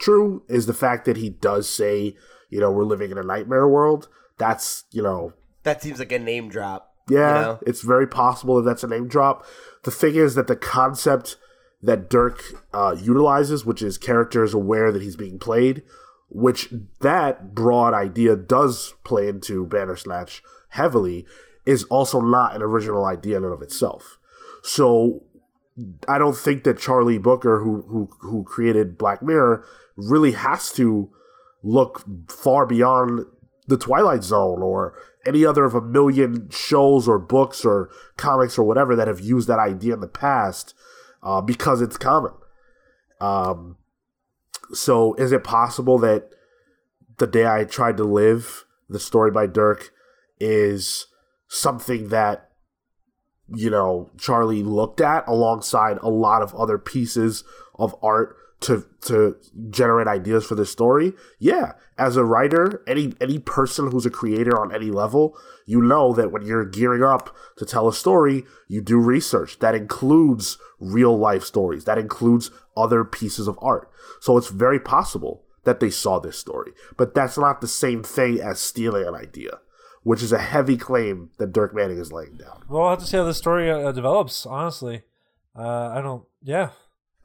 true is the fact that he does say, you know, we're living in a nightmare world. That's you know, That seems like a name drop. yeah, You know? it's very possible that that's a name drop. The thing is that the concept that Dirk uh, utilizes, which is characters aware that he's being played, which that broad idea does play into Bandersnatch heavily, is also not an original idea in and of itself. So I don't think that Charlie Brooker, who who who created Black Mirror, really has to look far beyond the Twilight Zone or any other of a million shows or books or comics or whatever that have used that idea in the past uh, because it's common. Um, so is it possible that the day I tried to live, the story by Dirk, is something that you know Charlie looked at alongside a lot of other pieces of art to to generate ideas for this story. Yeah, as a writer, any any person who's a creator on any level, you know that when you're gearing up to tell a story, you do research. That includes real life stories. That includes other pieces of art. So it's very possible that they saw this story, but that's not the same thing as stealing an idea. Which is a heavy claim that Dirk Manning is laying down. Well, I'll have to see how the story uh, develops. Honestly, uh, I don't. Yeah,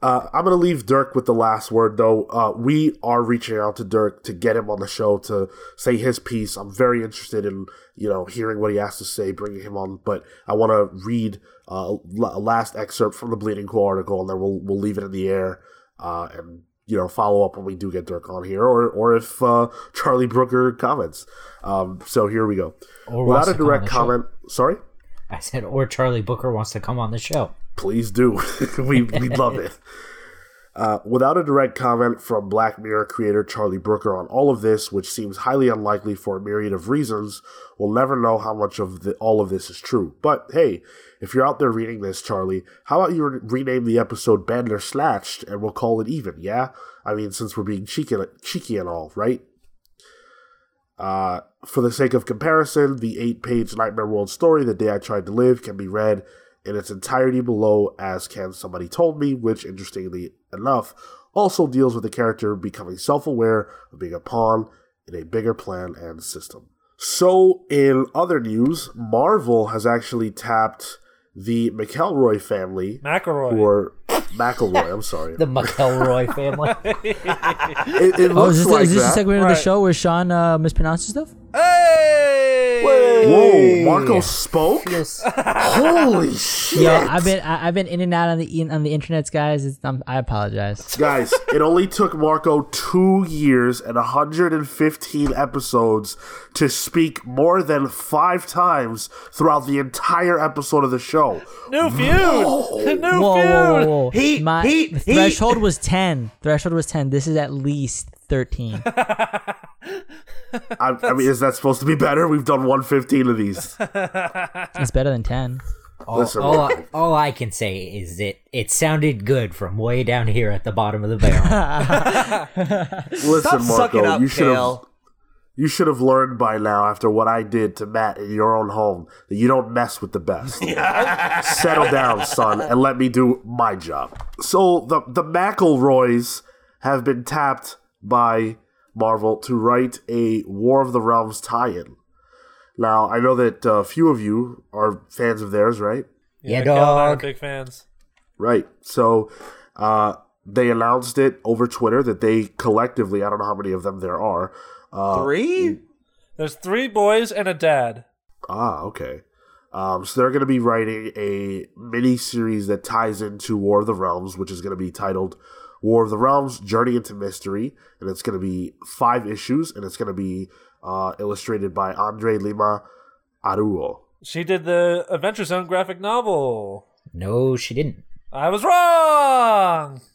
Uh, I'm going to leave Dirk with the last word, though. Uh, we are reaching out to Dirk to get him on the show to say his piece. I'm very interested in you know hearing what he has to say, bringing him on. But I want to read uh, a last excerpt from the Bleeding Cool article, and then we'll we'll leave it in the air uh, and you know follow up when we do get Dirk on here, or or if uh, Charlie Brooker comments. Um, so here we go. Or Without a to come on direct the show. comment, sorry. I said, or Charlie Brooker wants to come on the show. Please do. we we love it. Uh, without a direct comment from Black Mirror creator Charlie Brooker on all of this, which seems highly unlikely for a myriad of reasons, we'll never know how much of the, all of this is true. But hey, if you're out there reading this, Charlie, how about you re- rename the episode Banned or Snatched and we'll call it even, yeah? I mean, since we're being cheeky, cheeky and all, right? Uh, for the sake of comparison, the eight page Nightmare World story, The Day I Tried to Live, can be read in its entirety below, as can Somebody Told Me, which, interestingly enough, also deals with the character becoming self aware of being a pawn in a bigger plan and system. So, in other news, Marvel has actually tapped the McElroy family, McElroy. Or McElroy, I'm sorry. The McElroy family. it, it Oh, looks is this, like is this that. a segment of the show where Sean uh, mispronounces stuff? Hey! Whoa, Marco spoke? Yes. Holy shit! Yeah, I've been I, I've been in and out on the on the internet, guys. It's, um, I apologize. Guys, it only took Marco two years and 115 episodes to speak more than five times throughout the entire episode of the show. New feud. New Whoa, feud. whoa, whoa, whoa! He- My he- the he- threshold was ten. Threshold was ten. This is at least thirteen. I, I mean, is that supposed to be better? We've done 115 of these. it's better than ten. All, Listen, all, I, all I can say is that it sounded good from way down here at the bottom of the barrel. Listen, Stop Marco, up, you should have you should have learned by now after what I did to Matt in your own home that you don't mess with the best. Settle down, son, and let me do my job. So the the McElroys have been tapped by Marvel to write a War of the Realms tie-in. Now I know that a few of you are fans of theirs, right? Yeah, Kel and I are dog. Big fans. Right. So uh, they announced it over Twitter that they collectively, I don't know how many of them there are. Uh, Three? There's three boys and a dad. Ah, okay. Um, so they're going to be writing a mini series that ties into War of the Realms, which is going to be titled War of the Realms: Journey into Mystery, and it's going to be five issues, and it's going to be uh, illustrated by Andre Lima Araújo. She did the Adventure Zone graphic novel. No, she didn't. I was wrong.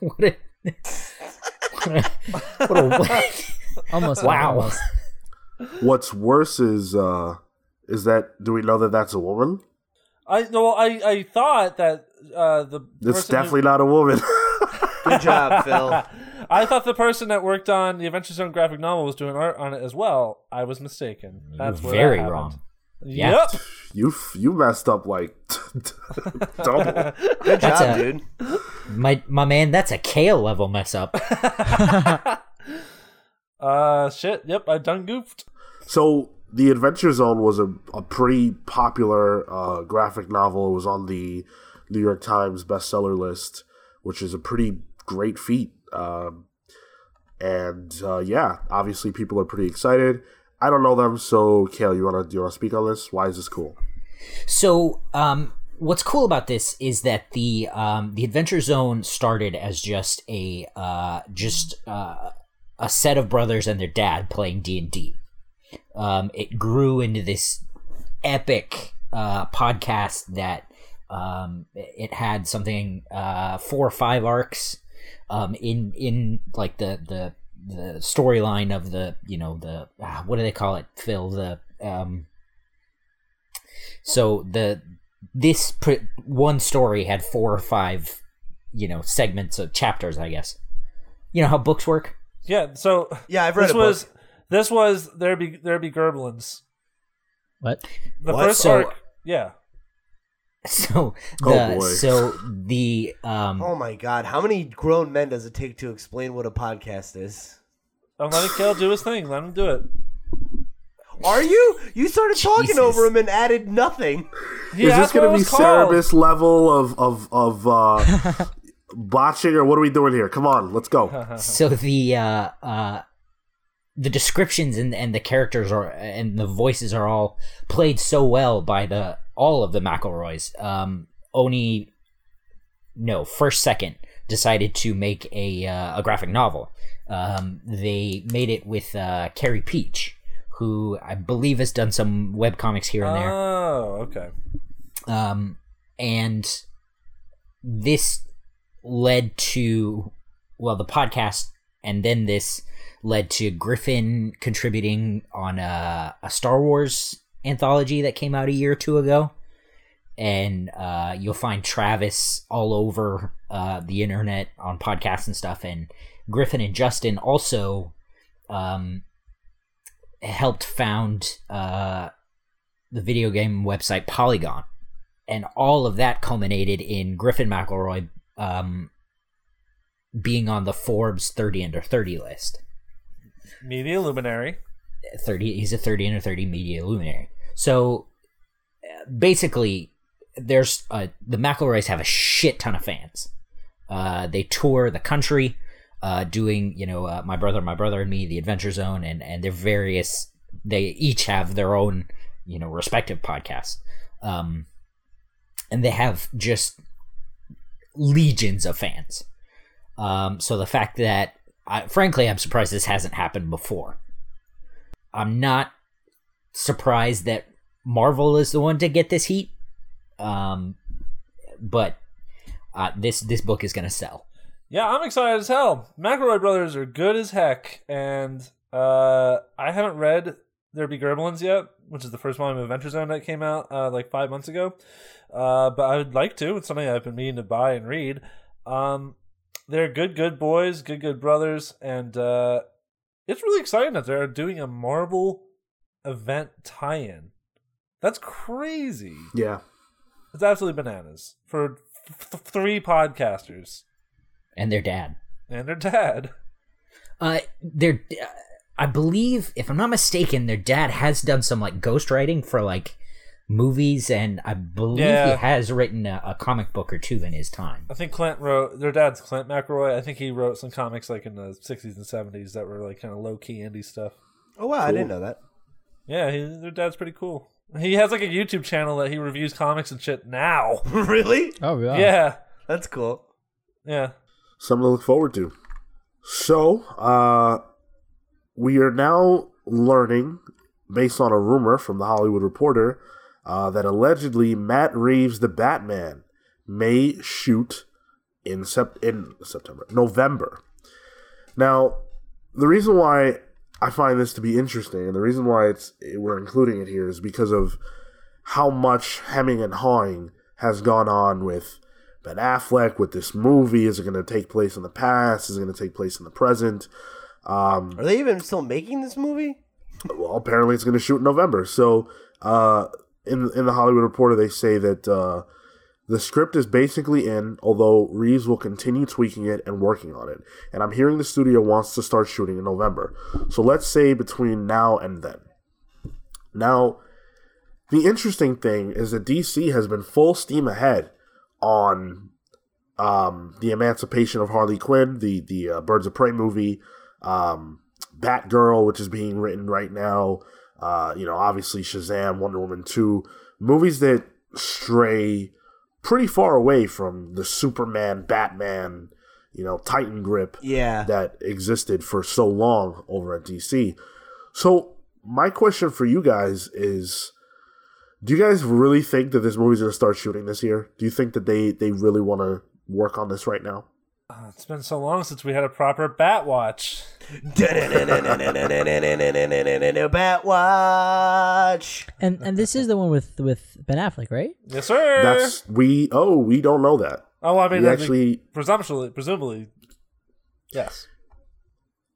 What a. what a. What a Almost. Wow. almost. What's worse is uh, is that do we know that that's a woman? I no, I I thought that uh, the It's definitely who, not a woman. Good job, Phil. I thought the person that worked on the Adventure Zone graphic novel was doing art on it as well. I was mistaken. That's where that very happened. wrong. Yeah. Yep. you you messed up like double. Good That's job, a- dude. My my man, that's a Cale level mess up. Uh, shit. Yep. I done goofed. So the Adventure Zone was a, a pretty popular uh, graphic novel. It was on the New York Times bestseller list, which is a pretty great feat. Um, and uh, yeah, obviously people are pretty excited. I don't know them, so Cale, you wanna you wanna speak on this? Why is this cool? So, um, what's cool about this is that the um, the Adventure Zone started as just a uh, just uh, a set of brothers and their dad playing D and D. Um, it grew into this epic uh, podcast that um, it had something uh, four or five arcs um, in in like the the the storyline of the you know the ah, what do they call it Phil the um, so the this pr- one story had four or five you know segments of chapters i guess you know how books work Yeah, so Yeah, I've read this a was book. this was there be there be Gerblins. What? The What? first So- arc, yeah. So Oh, the boy. so the um Oh my god, how many grown men does it take to explain what a podcast is? I'm letting Cale do his thing. Let him do it. Are you? You started talking Jesus. over him and added nothing. He is this gonna be was called. Cerebus level of of of uh, botching, or what are we doing here? Come on, let's go. so the uh uh the descriptions and and the characters are and the voices are all played so well by the all of the McElroys. Um, Oni, no, first second decided to make a uh, a graphic novel. Um, they made it with uh, Carey Pietsch, who I believe has done some web comics here and there. Oh, okay. um, and this led to well the podcast and then this led to griffin contributing on a, a star wars anthology that came out a year or two ago and uh, you'll find travis all over uh, the internet on podcasts and stuff and griffin and justin also um, helped found uh, the video game website polygon and all of that culminated in Griffin McElroy um, being on the Forbes 30 under 30 list. Media luminary. 30, he's a 30 under 30 media luminary. So basically, there's the McElroys have a shit ton of fans. Uh, they tour the country, uh, doing you know uh, my brother, my brother and me, the Adventure Zone, and and they're various. They each have their own you know respective podcasts. Um, and they have just legions of fans. Um, so the fact that, I, frankly, I'm surprised this hasn't happened before. I'm not surprised that Marvel is the one to get this heat, um, but uh, this this book is gonna sell. Yeah, I'm excited as hell. McElroy brothers are good as heck, and uh, I haven't read There Be Gerblins yet, which is the first volume of Adventure Zone that came out uh, like five months ago. Uh, but I would like to. It's something I've been meaning to buy and read. Um, they're good, good boys, good, good brothers, and uh, it's really exciting that they're doing a Marvel event tie-in. That's crazy. Yeah, It's absolutely bananas for th- three podcasters And their dad, and their dad. uh, their, I believe, if I'm not mistaken, their dad has done some like ghostwriting for like movies, and I believe Yeah. he has written a, a comic book or two in his time. I think Clint wrote their dad's Clint McElroy. I think he wrote some comics like in the '60s and '70s that were like kind of low key indie stuff. Oh wow, I didn't know that. Yeah, he, their dad's pretty cool. He has like a YouTube channel that he reviews comics and shit now. really? Oh, yeah. Yeah, That's cool. yeah. something to look forward to. So, uh, we are now learning, based on a rumor from the Hollywood Reporter, uh, that allegedly Matt Reeves, the Batman, may shoot in sep- in September, November. Now, the reason why I find this to be interesting, and the reason why it's we're including it here, is because of how much hemming and hawing has gone on with Ben Affleck with this movie. Is it going to take place in the past? Is it going to take place in the present? Um, Are they even still making this movie? well, apparently it's going to shoot in November. So, uh, in in the Hollywood Reporter, they say that uh, the script is basically in, although Reeves will continue tweaking it and working on it. And I'm hearing the studio wants to start shooting in November. So let's say between now and then. Now, the interesting thing is that DC has been full steam ahead on um, the emancipation of Harley Quinn, the the uh, Birds of Prey movie, um, Batgirl, which is being written right now. Uh, you know, obviously Shazam, Wonder Woman 2, movies that stray pretty far away from the Superman, Batman, you know, Titan grip Yeah. that existed for so long over at DC. So, my question for you guys is do you guys really think that this movie's going to start shooting this year? Do you think that they they really want to work on this right now? It's been so long since we had a proper Bat Watch. Batwatch. And and this is the one with with Ben Affleck, right? Yes, sir. That's we oh, we don't know that. oh, I mean, We actually presumably, presumably, yes.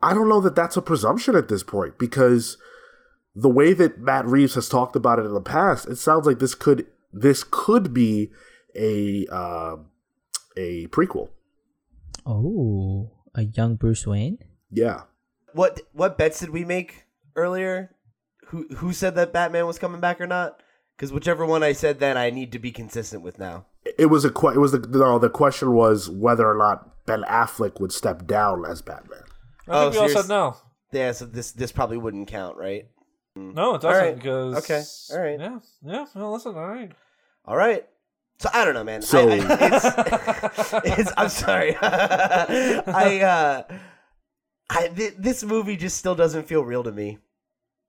I don't know that that's a presumption at this point because the way that Matt Reeves has talked about it in the past, it sounds like this could this could be a uh, a prequel. Oh, a young Bruce Wayne. Yeah. What what bets did we make earlier? Who who said that Batman was coming back or not? Because whichever one I said then, I need to be consistent with now. It was a que- it was the no, the question was whether or not Ben Affleck would step down as Batman. I Oh, think we all so you're said no. Yeah, so this this probably wouldn't count, right? Mm. No, it All doesn't right. because Okay. All right. Yeah, yeah. Well, listen. All right. All right. So I don't know, man. So- I, I, it's, it's, I'm sorry. I uh, I th- this movie just still doesn't feel real to me.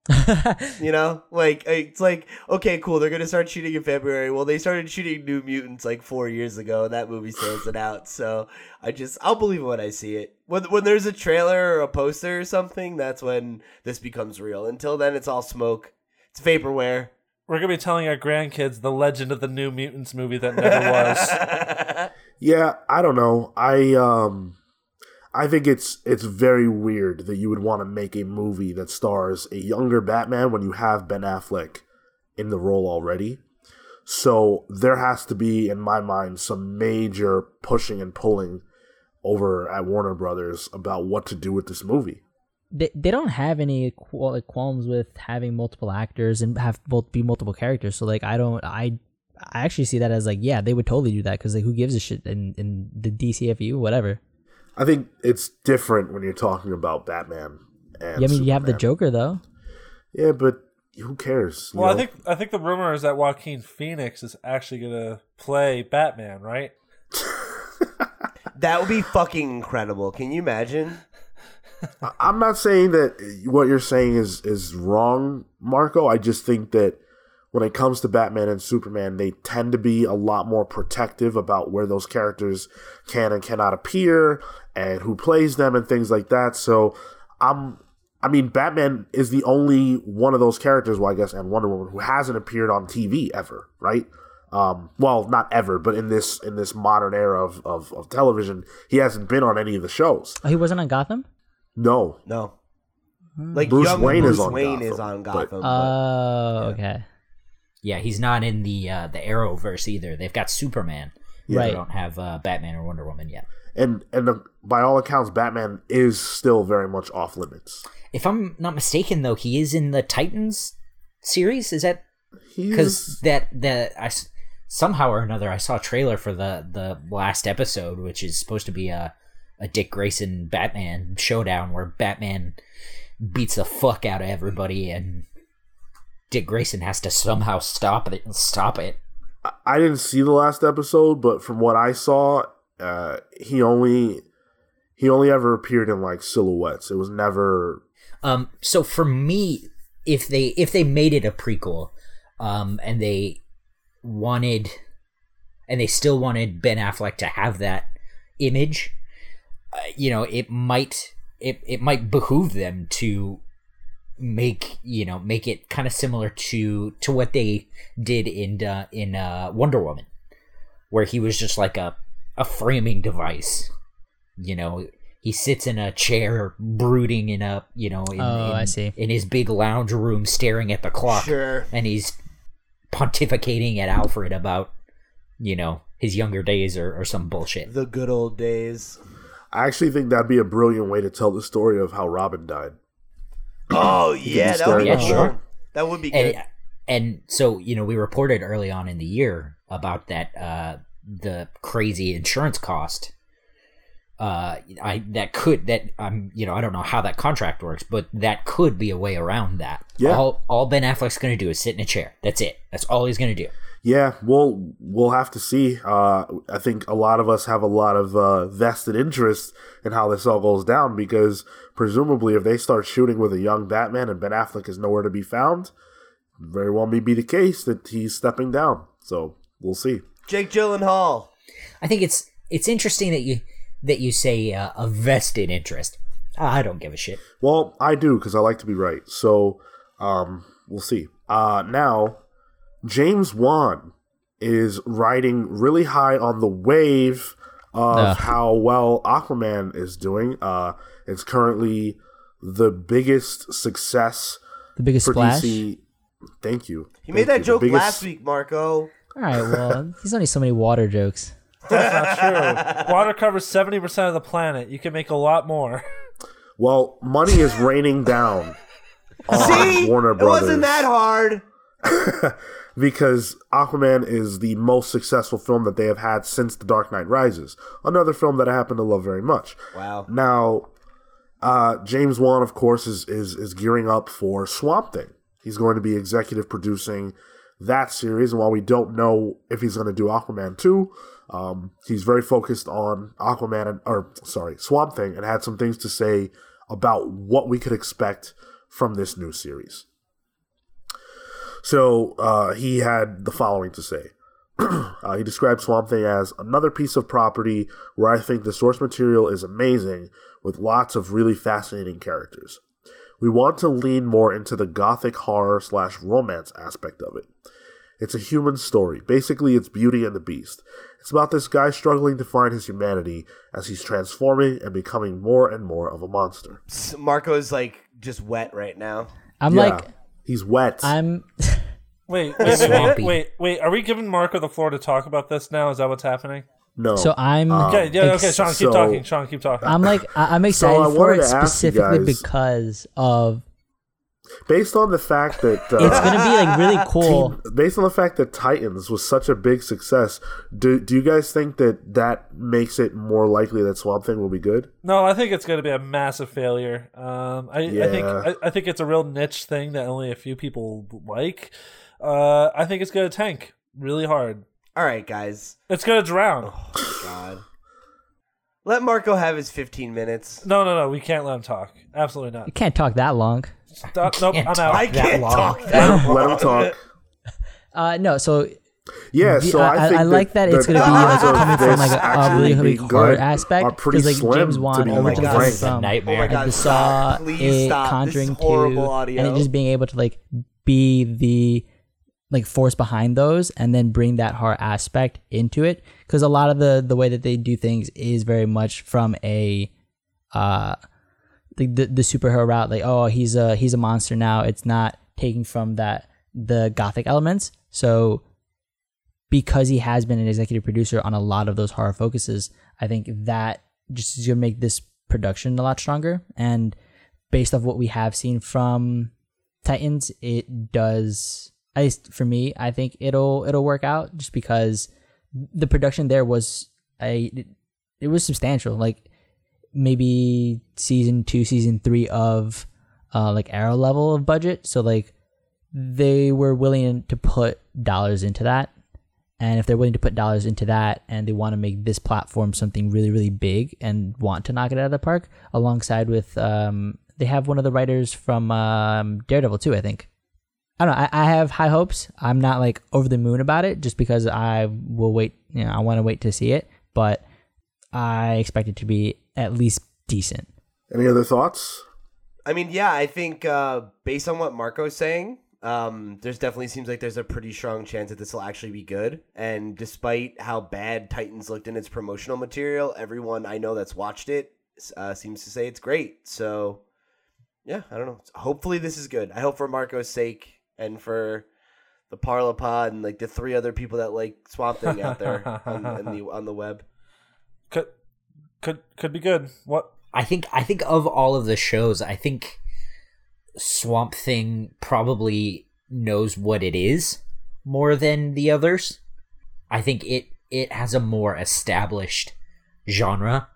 You know, like it's like okay, cool. They're gonna start shooting in February. Well, they started shooting New Mutants like four years ago, and that movie still isn't out. So I just I'll believe it when I see it. When when there's a trailer or a poster or something, that's when this becomes real. Until then, it's all smoke. It's vaporware. We're gonna be telling our grandkids the legend of the New Mutants movie that never was. Yeah, I don't know. I um I think it's it's very weird that you would want to make a movie that stars a younger Batman when you have Ben Affleck in the role already. So there has to be in my mind some major pushing and pulling over at Warner Brothers about what to do with this movie. They they don't have any qual- qualms with having multiple actors and have both be multiple characters. So like I don't I I actually see that as like yeah they would totally do that because like who gives a shit in in the DCFU whatever. I think it's different when you're talking about Batman and Yeah, I mean you have the Joker though. Yeah, but who cares? you well, I think I think the rumor is that Joaquin Phoenix is actually gonna play Batman, right? That would be fucking incredible. Can you imagine? I'm not saying that what you're saying is is wrong, Marco. I just think that when it comes to Batman and Superman, they tend to be a lot more protective about where those characters can and cannot appear and who plays them and things like that. So I'm I mean Batman is the only one of those characters, well I guess, and Wonder Woman who hasn't appeared on TV ever, right? Um, well, not ever, but in this in this modern era of, of, of television, he hasn't been on any of the shows. Oh, he wasn't on Gotham. No, No. Like Bruce young Wayne Bruce is on Wayne Gotham, is on Gotham. but- Oh, okay. Yeah, he's not in the uh, the Arrowverse either. They've got Superman. Right. They don't have uh, Batman or Wonder Woman yet. and and the, by all accounts, Batman is still very much off limits. If I'm not mistaken, though, he is in the Titans series. Is that because that that I somehow or another I saw a trailer for the the last episode, which is supposed to be a a Dick Grayson Batman showdown where Batman beats the fuck out of everybody and Dick Grayson has to somehow stop it. Stop it. I didn't see the last episode, but from what I saw, uh, he only he only ever appeared in like silhouettes. It was never Um, so for me, if they if they made it a prequel, um, and they wanted, and they still wanted Ben Affleck to have that image, uh, you know, it might it it might behoove them to make you know make it kind of similar to to what they did in uh, in uh, Wonder Woman, where he was just like a a framing device, you know. He sits in a chair, brooding in a you know in, Oh, in, I see. in his big lounge room, staring at the clock, Sure. and he's pontificating at Alfred about you know his younger days or, or some bullshit. The good old days. I actually think that'd be a brilliant way to tell the story of how Robin died. Oh yeah, that would be Yeah, cool. sure. That would be good. and and so you know we reported early on in the year about that uh the crazy insurance cost uh, I that could that I'm you know I don't know how that contract works, but that could be a way around that. Yeah. All all Ben Affleck's going to do is sit in a chair. That's it. That's all he's going to do. Yeah, we'll we'll have to see. Uh, I think a lot of us have a lot of uh, vested interest in how this all goes down because presumably, if they start shooting with a young Batman and Ben Affleck is nowhere to be found, very well may be the case that he's stepping down. So we'll see. Jake Gyllenhaal. I think it's it's interesting that you that you say uh, a vested interest. I don't give a shit. Well, I do because I like to be right. So um, we'll see. Uh, now, James Wan is riding really high on the wave of Ugh. how well Aquaman is doing. Uh, it's currently the biggest success The biggest for splash. DC. Thank you. He made that you. Joke biggest- last week, Marco. All right, well, he's only so many water jokes. That's not true. Water covers 70% of the planet. You can make a lot more. Well, money is raining down on See, Warner it wasn't that hard. because Aquaman is the most successful film that they have had since The Dark Knight Rises. Another film that I happen to love very much. Wow. Now, uh, James Wan, of course, is, is is gearing up for Swamp Thing. He's going to be executive producing that series, and while we don't know if he's going to do Aquaman two, um, he's very focused on Aquaman and or sorry Swamp Thing, and had some things to say about what we could expect from this new series. So uh, he had the following to say. Uh, he described Swamp Thing as another piece of property where I think the source material is amazing with lots of really fascinating characters. We want to lean more into the gothic horror slash romance aspect of it. It's a human story. Basically, it's Beauty and the Beast. It's about this guy struggling to find his humanity as he's transforming and becoming more and more of a monster. S- Marco's like just wet right now. I'm Yeah, like, he's wet. I'm. Wait, wait, wait, wait, wait. Are we giving Marco the floor to talk about this now? Is that what's happening? no. So I'm. Um, okay, yeah, okay, ex- Sean, keep so- talking. Sean, keep talking. I'm like, I- I'm excited I for it to ask you specifically guys- because of based on the fact that uh, it's gonna be like really cool. Teen- based on the fact that Titans was such a big success, do do you guys think that that makes it more likely that Swamp Thing will be good? No, I think it's going to be a massive failure. Um, I, I think I, I think it's a real niche thing that only a few people like. Uh, I think it's going to tank really hard. All right, guys. It's going to drown. God. Let Marco have his 15 minutes. No, no, no. We can't let him talk. Absolutely not. You can't talk that long. Stop. Nope. I'm out. I can't long. talk that Let him talk. Uh, no, so Yeah, The- so I- I, I- think I like that it's gonna be, like, coming from, like, a- a really, really hard good aspect, are pretty 'cause, like, slim, James to Wan be originally frank. was from- Nightmare. Oh my God, the Saw, stop. Please it, stop. This is Conjuring horrible 2, audio. and it just being able to like be the like force behind those and then bring that horror aspect into it because a lot of the the way that they do things is very much from a uh the, the superhero route like oh he's a he's a monster now. It's not taking from that the gothic elements. So because he has been an executive producer on a lot of those horror focuses i think that just is going to make this production a lot stronger. And based off what we have seen from titans it does at least for me i think it'll it'll work out just because the production there was a it was substantial. Like maybe season two season three of uh like arrow level of budget. So like they were willing to put dollars into that. And if they're willing to put dollars into that and they want to make this platform something really really big and want to knock it out of the park alongside with um they have one of the writers from um daredevil too i think. I don't know i, I have high hopes. I'm not like over the moon about it just because i will wait you know i want to wait to see it. But i expect it to be at least decent Any other thoughts? I mean, yeah, I think uh, based on what Marco's saying, um, there's definitely seems like there's a pretty strong chance that this will actually be good. And despite how bad Titans looked in its promotional material, everyone I know that's watched it uh, seems to say it's great. So, yeah, I don't know. Hopefully, this is good. I hope for Marco's sake and for the Parlapod and like the three other people that like Swamp Thing out there on, on the on the web. Could could could be good. What? I think I think of all of the shows, I think Swamp Thing probably knows what it is more than the others. I think it it has a more established genre.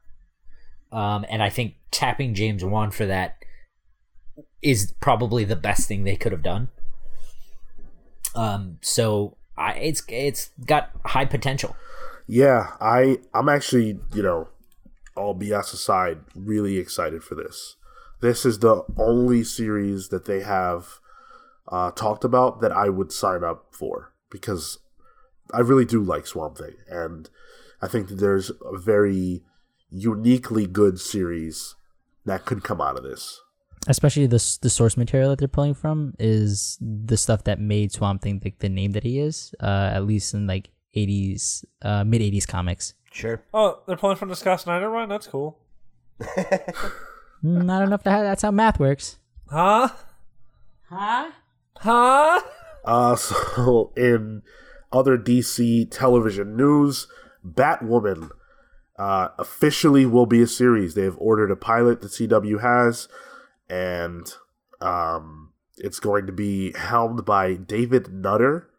Um, and I think tapping James Wan for that is probably the best thing they could have done. Um, so I, it's it's got high potential. Yeah, I I'm actually you know, all BS aside, really excited for this. This is the only series that they have uh, talked about that I would sign up for because I really do like Swamp Thing, and I think that there's a very uniquely good series that could come out of this. Especially the the source material that they're pulling from is the stuff that made Swamp Thing the, the name that he is. Uh, at least in like '80s, uh, mid '80s comics. Sure. Oh, they're pulling from the Scott Snyder run. That's cool. Mm, I don't enough to have. that's how math works. Huh? Huh? Huh? Uh, so in other DC television news, Batwoman uh, officially will be a series. They have ordered a pilot that CW has, and um, it's going to be helmed by David Nutter,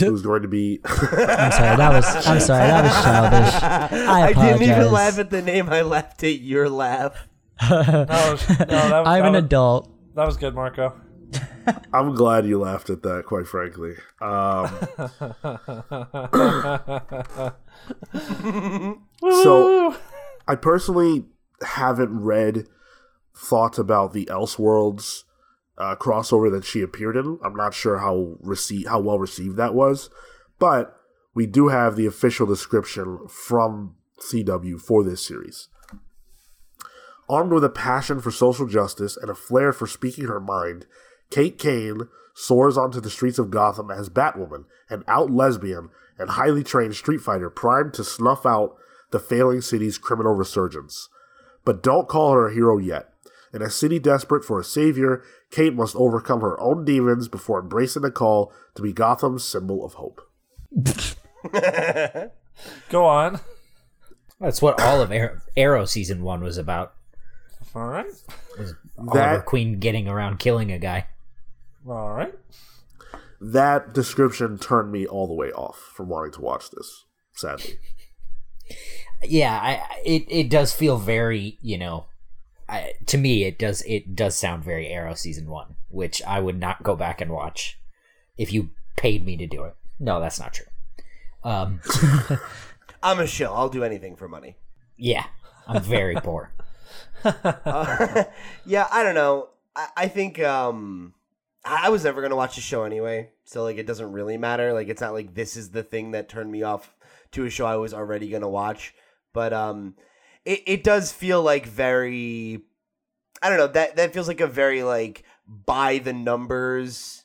who's going to be. I'm sorry, that was I'm sorry, that was childish. I didn't even laugh at the name. I laughed at your laugh. That was, no, that, I'm that an was, adult. That was good, Marco. I'm glad you laughed at that, quite frankly. Um, so, I personally haven't read thoughts about the Elseworlds uh, crossover that she appeared in. I'm not sure how rece- how well received that was, but we do have the official description from CW for this series. Armed with a passion for social justice and a flair for speaking her mind, Kate Kane soars onto the streets of Gotham as Batwoman, an out lesbian and highly trained street fighter primed to snuff out the failing city's criminal resurgence. But don't call her a hero yet. In a city desperate for a savior, Kate must overcome her own demons before embracing the call to be Gotham's symbol of hope. Go on. That's what all of Arrow, Arrow season one was about. All right. Oliver That Queen getting around killing a guy. All right. that description turned me all the way off from wanting to watch this. Sadly, Yeah, I it it does feel very you know, I, to me it does it does sound very Arrow season one, which I would not go back and watch if you paid me to do it. No, that's not true. Um, I'm a shill. I'll do anything for money. yeah, I'm very poor. Uh, yeah, I don't know. I, I think um, I I was never gonna watch the show anyway, so like it doesn't really matter. Like it's not like this is the thing that turned me off to a show I was already gonna watch. But um, it it does feel like very. I don't know that that feels like a very like by the numbers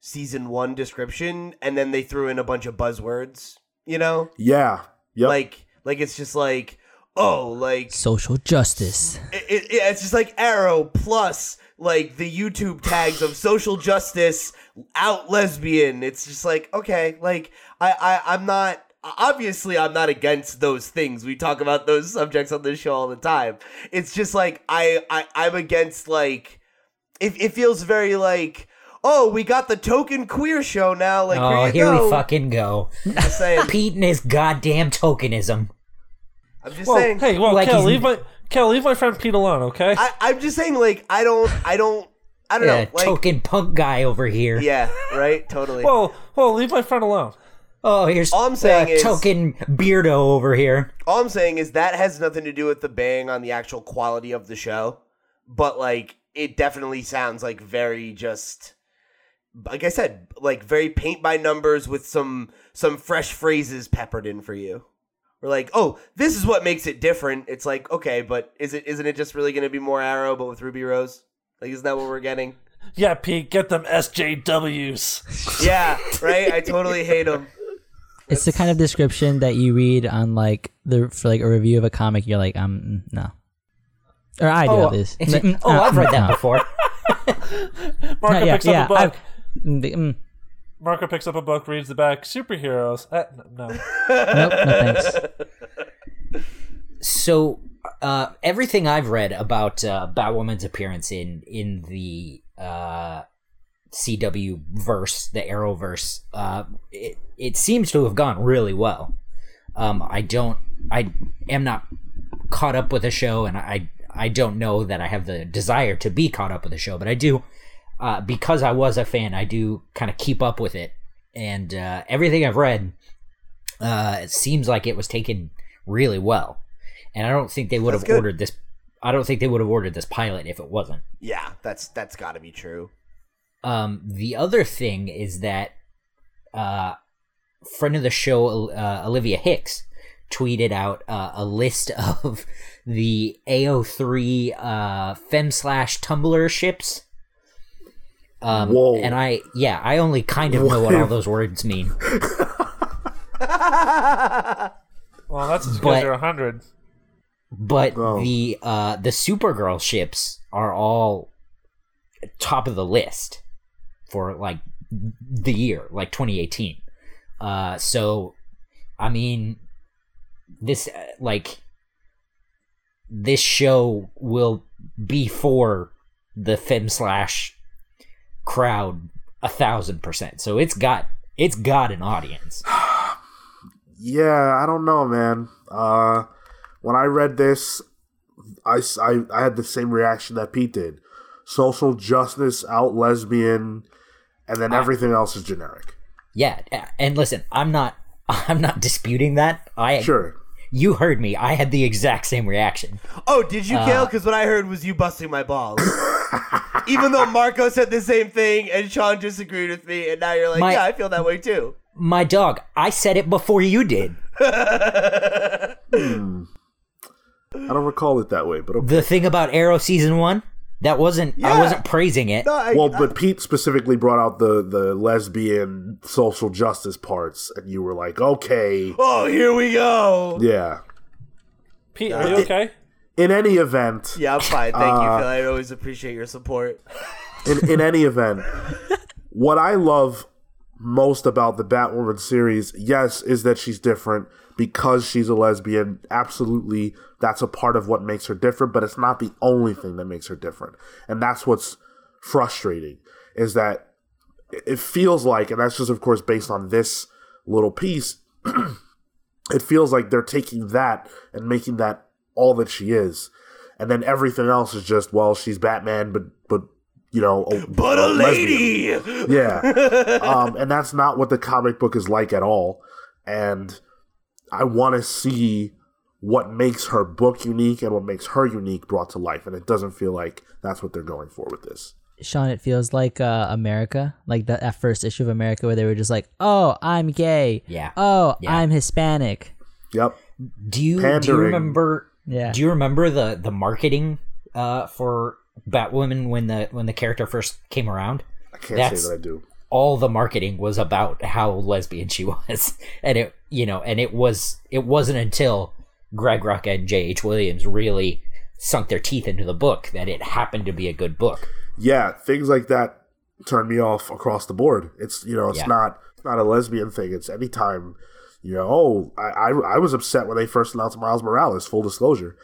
season one description, and then they threw in a bunch of buzzwords. You know, yeah, yep. like like it's just like oh like Social justice. it, it, it's just like arrow plus like the youtube tags of social justice out lesbian it's just like okay like i, I i'm not obviously i'm not against those things we talk about those subjects on this show all the time it's just like i, I i'm against like it, it feels very like oh we got the token queer show now like oh, here, here go. we fucking go. just saying Pete and his goddamn tokenism. i'm just Well, saying hey, well, Like Cale, leave my Cale, leave my friend Pete alone, okay? I, i'm just saying like i don't i don't i don't Yeah, know like token punk guy over here. yeah right totally well, well, leave my friend alone. Oh, here's All I'm saying uh, is- token beardo over here. All I'm saying is that has nothing to do with the bang on the actual quality of the show, but like it definitely sounds like very just like I said, like very paint by numbers with some some fresh phrases peppered in for you. We're like, oh, this is what makes it different. It's like, okay, but is it isn't it just really going to be more Arrow but with Ruby Rose? Like, isn't that what we're getting? Yeah, Pete, get them SJWs. Yeah, right. I totally hate them. It's the kind of description that you read on like the for like a review of a comic. You're like, um, mm, no. Or I do Oh, at least. it's- Mm, oh, uh, I've read mm, that before. Marco yeah, picks yeah, up a book. I've- mm, the- mm, Marco picks up a book, reads the back. Superheroes. Uh, no. nope, no thanks. so uh, everything I've read about uh, Batwoman's appearance in in the uh, CW verse, the Arrowverse, uh, it it seems to have gone really well. Um, I don't, I am not caught up with the show, and I I don't know that I have the desire to be caught up with the show, but I do uh, because I was a fan. I do kind of keep up with it, and uh, everything I've read, uh, it seems like it was taken really well, and I don't think they would That's have good. ordered this. I don't think they would have ordered this pilot if it wasn't. Yeah, that's that's got to be true. Um, the other thing is that uh, friend of the show, uh, Olivia Hicks, tweeted out uh, a list of the AO3 uh, Fem slash Tumblr ships. Um, Whoa. And I, yeah, I only kind of know what all those words mean. Well, that's just But- because you're hundred. But Oh. the uh, the Supergirl ships are all top of the list for like the year, like 2018. Uh, so, I mean, this uh, like this show will be for the fem slash crowd a thousand percent. So it's got it's got an audience. Yeah, I don't know, man. Uh, when I read this, I I had the same reaction that Pete did. Social justice, out lesbian, and then everything else is generic. Yeah, and listen, I'm not I'm not disputing that. I Sure. you heard me. I had the exact same reaction. Oh, did you Uh, Cale? Because what I heard was you busting my balls. Even though Marco said the same thing and Sean disagreed with me, and now you're like, My- yeah, I feel that way too. My dog, I said it before you did. I don't recall it that way, but okay. The thing about Arrow season 1, that wasn't I wasn't praising it. No, I, Well, but Pete specifically brought out the, the lesbian social justice parts, and you were like, okay, oh, here we go. yeah. Pete, are you okay? In any event, Yeah, I'm fine. Thank you, Uh, Phil. I always appreciate your support. in, in any event, what I love most about the Batwoman series, yes, is that she's different because she's a lesbian. Absolutely, that's a part of what makes her different, but it's not the only thing that makes her different. And that's what's frustrating is that it feels like, and that's just, of course, based on this little piece, it feels like they're taking that and making that all that she is. And then everything else is just, well, she's Batman, but, but, you know, But a lesbian. lady. Yeah. um, and that's not what the comic book is like at all. And I want to see what makes her book unique and what makes her unique brought to life. And it doesn't feel like that's what they're going for with this. Sean, it feels like uh, America, like that, that first issue of America where they were just like, "Oh, I'm gay. Yeah. Oh, Yeah. I'm Hispanic." Yep. Do you do you remember Yeah. Do you remember the the marketing uh for Batwoman when the when the character first came around? I can't That's- say that I do. all the marketing was about how lesbian she was and it you know and it was it wasn't until greg rucka and j.h williams really sunk their teeth into the book that it happened to be a good book Yeah, things like that turn me off across the board. It's you know, it's Yeah. not it's not a lesbian thing. It's anytime you know. Oh, I, I I was upset when they first announced Miles Morales. Full disclosure.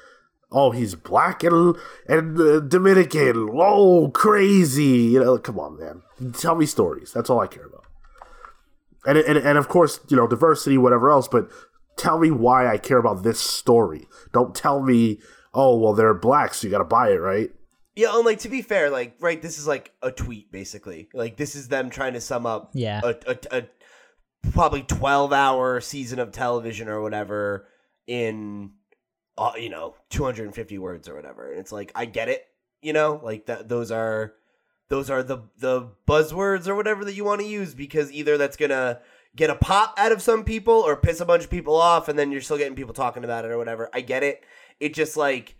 Oh, he's black and and uh, Dominican. Oh, crazy! You know, come on, man. Tell me stories. That's all I care about. And and and of course, you know, diversity, whatever else. But tell me why I care about this story. Don't tell me, oh, well, they're black, so you got to buy it, right? Yeah, and like to be fair, like right, this is like a tweet basically. Like this is them trying to sum up Yeah. a, a, a probably twelve hour season of television or whatever in uh, you know two hundred and fifty words or whatever. And it's like I get it, you know, like that. Those are those are the the buzzwords or whatever that you want to use because either that's gonna get a pop out of some people or piss a bunch of people off, and then you're still getting people talking about it or whatever. I get it. It just like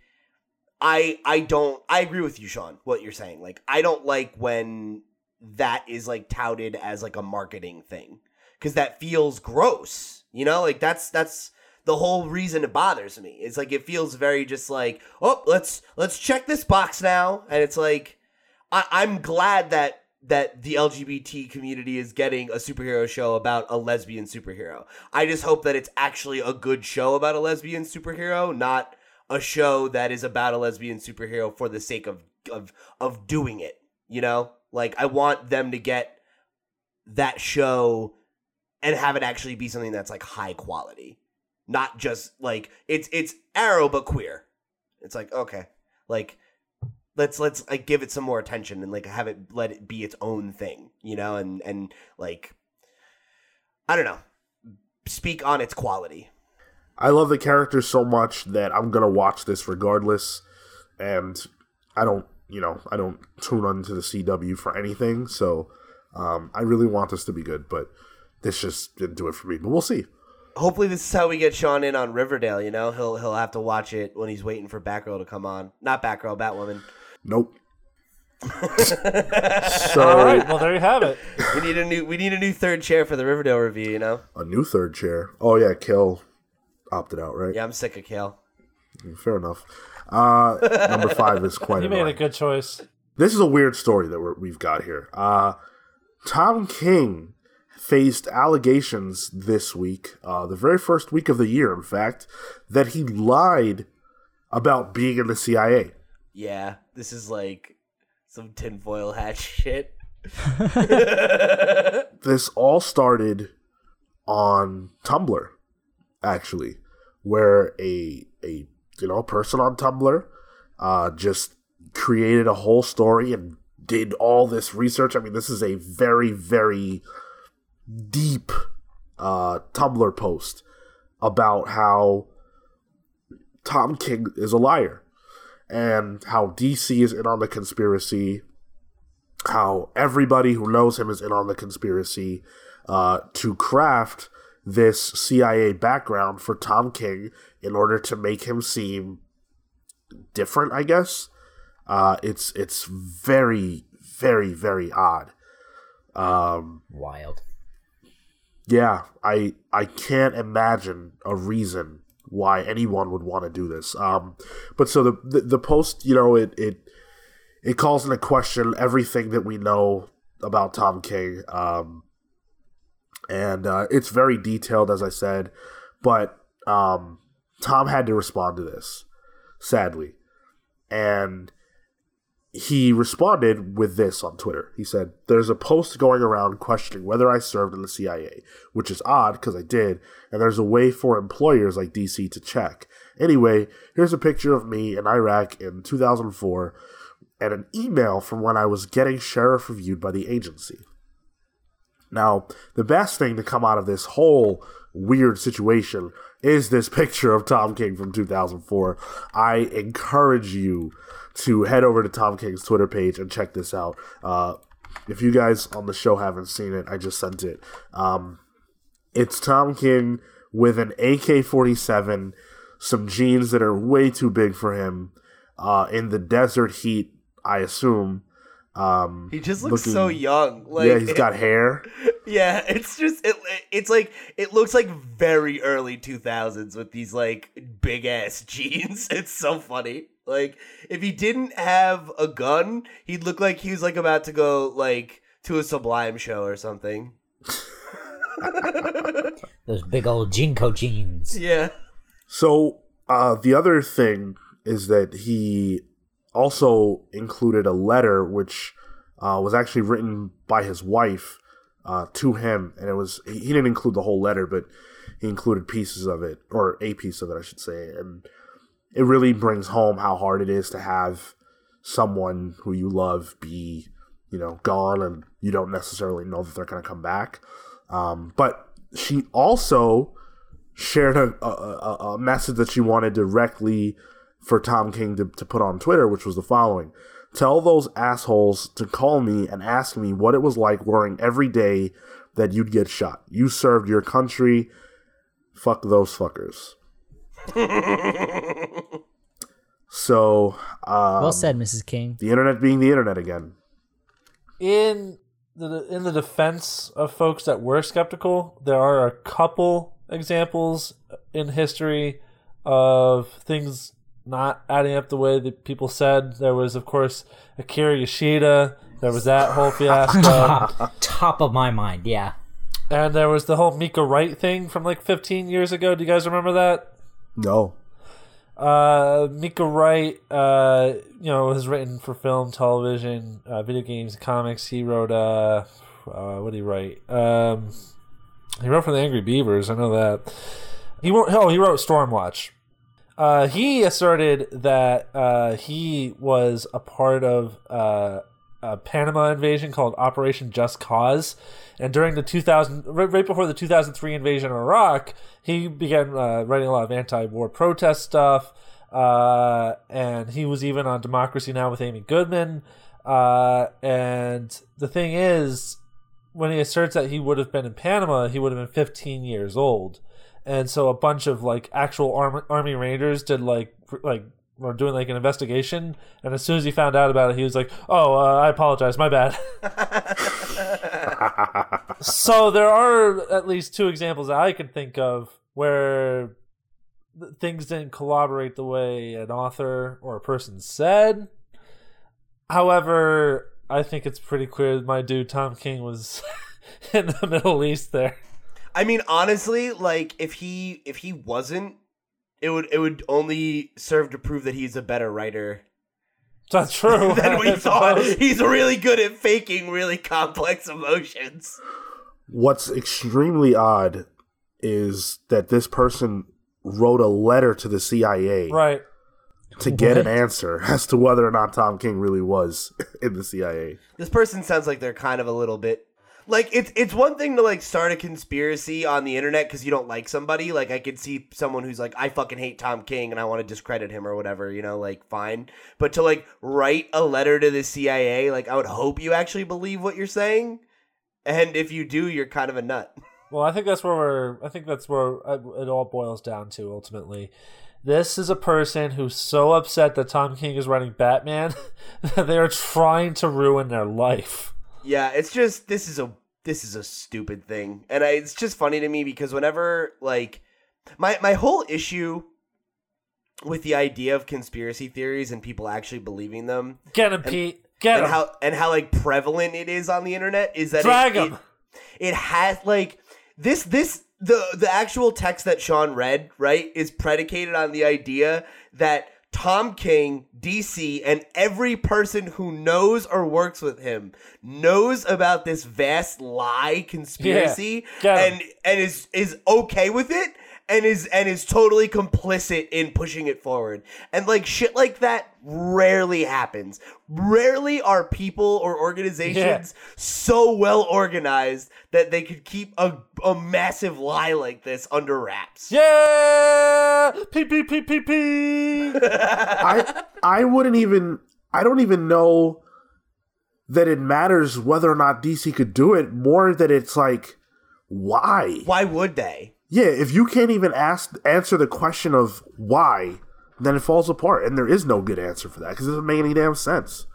I I don't I agree with you, Sean, what you're saying. Like I don't like when that is like touted as like a marketing thing. Cause that feels gross. You know, like that's that's the whole reason it bothers me. It's like it feels very just like, oh, let's let's check this box now. And it's like I, I'm glad that that the LGBT community is getting a superhero show about a lesbian superhero. I just hope that it's actually a good show about a lesbian superhero, not a show that is about a lesbian superhero for the sake of of of doing it. You know, like I want them to get that show and have it actually be something that's like high quality, not just like it's it's Arrow but queer. It's like okay, like let's let's like give it some more attention and like have it let it be its own thing, you know, and and like I don't know, speak on its quality. I love the character so much that I'm gonna watch this regardless, and I don't, you know, I don't tune on to the CW for anything. So um, I really want this to be good, but this just didn't do it for me. But we'll see. Hopefully, this is how we get Sean in on Riverdale. You know, he'll he'll have to watch it when he's waiting for Batgirl to come on. Not Batgirl, Batwoman. Nope. All right, well there you have it. We need a new we need a new third chair for the Riverdale review. You know. A new third chair. Oh yeah, Cale opted out, right? Yeah, I'm sick of Cale. Fair enough. Uh, number five is quite You made a good choice. This is a weird story that we're, we've got here. Uh, Tom King faced allegations this week, uh, the very first week of the year, in fact, that he lied about being in the CIA. Yeah, this is like some tinfoil hat shit. This all started on Tumblr, actually, where a a you know person on Tumblr uh, just created a whole story and did all this research. I mean, this is a very very deep uh, Tumblr post about how Tom King is a liar and how DC is in on the conspiracy, how everybody who knows him is in on the conspiracy uh, to craft this CIA background for Tom King in order to make him seem different. I guess uh, it's it's very very very odd. Um, Wild. yeah, I I can't imagine a reason why anyone would want to do this. Um, but so the, the the post, you know, it it it calls into question everything that we know about Tom King. Um, and uh, it's very detailed, as I said, but um, Tom had to respond to this, sadly, and he responded with this on Twitter. He said, There's a post going around questioning whether I served in the CIA, which is odd because I did, and there's a way for employers like DC to check. Anyway, here's a picture of me in Iraq in 2004 and an email from when I was getting sheriff reviewed by the agency. Now, the best thing to come out of this whole weird situation is this picture of Tom King from 2004. I encourage you to head over to Tom King's Twitter page and check this out. Uh, if you guys on the show haven't seen it, I just sent it. Um, it's Tom King with an AK 47, some jeans that are way too big for him, uh, in the desert heat, I assume. Um, He just looks looking- so young. Like yeah, he's got hair. Yeah, it's just it. It's like it looks like very early two thousands with these like big ass jeans. It's so funny. Like if he didn't have a gun, he'd look like he was like about to go like to a Sublime show or something. Those big old JNCO jeans. Yeah. So uh, the other thing is that he also included a letter which uh, was actually written by his wife uh, to him, and it was he didn't include the whole letter, but he included pieces of it, or a piece of it, I should say, and it really brings home how hard it is to have someone who you love be, you know, gone, and you don't necessarily know that they're going to come back. Um, but she also shared a, a, a message that she wanted directly for Tom King to, to put on Twitter, which was the following Tell those assholes to call me and ask me what it was like worrying every day that you'd get shot. You served your country. Fuck those fuckers. so, um, Well said, Mrs. King. the internet being the internet again. in the in the defense of folks that were skeptical, there are a couple examples in history of things not adding up the way that people said. There was, of course, Akira Yoshida. There was that whole fiasco, Top of my mind, yeah. and there was the whole Micah Wright thing from like 15 years ago. Do you guys remember that? No. Uh, Micah Wright, uh, you know, has written for film, television, uh, video games, comics. He wrote, uh, uh, what did he write? Um, he wrote for the Angry Beavers. I know that. He wrote. Oh, he wrote Stormwatch. Uh, he asserted that uh, he was a part of uh, a Panama invasion called Operation Just Cause, and during the 2000, right before the 2003 invasion of Iraq, he began uh, writing a lot of anti-war protest stuff. Uh, and he was even on Democracy Now with Amy Goodman. Uh, and the thing is, when he asserts that he would have been in Panama, he would have been 15 years old, and so a bunch of like actual arm- army rangers did like like were doing like an investigation, and as soon as he found out about it, he was like, "Oh, uh, I apologize, my bad." so there are at least two examples that I can think of where things didn't collaborate the way an author or a person said. However, I think it's pretty clear that my dude Tom King was in the Middle East there. I mean, honestly, like if he if he wasn't, it would it would only serve to prove that he's a better writer That's true. than we thought. He's really good at faking really complex emotions. What's extremely odd is that this person wrote a letter to the CIA Right. to get an answer as to whether or not Tom King really was in the CIA. This person sounds like they're kind of a little bit like it's it's one thing to like start a conspiracy on the internet because you don't like somebody. Like I could see someone who's like, I fucking hate Tom King and I want to discredit him or whatever. You know, like fine. But to like write a letter to the CIA, like I would hope you actually believe what you're saying. And if you do, you're kind of a nut. Well, I think that's where we're. I think that's where uh, it all boils down to ultimately. This is a person who's so upset that Tom King is writing Batman that they are trying to ruin their life. Yeah, it's just this is a this is a stupid thing, and I, it's just funny to me because whenever like my my whole issue with the idea of conspiracy theories and people actually believing them Get him, Pete. Get and him. how and how like prevalent it is on the internet is that Drag it, him. it, it has like this this the the actual text that Sean read right is predicated on the idea that Tom King, DC, and every person who knows or works with him knows about this vast lie conspiracy 'em. and and is is okay with it and is and is totally complicit in pushing it forward. And like shit like that rarely happens. Rarely are people or organizations so well organized that they could keep a, a massive lie like this under wraps. yeah. Pee pee pee pee pee. I I wouldn't even I don't even know that it matters whether or not DC could do it. More that it's like why? Why would they? Yeah, if you can't even ask answer the question of why, then it falls apart, and there is no good answer for that because it doesn't make any damn sense.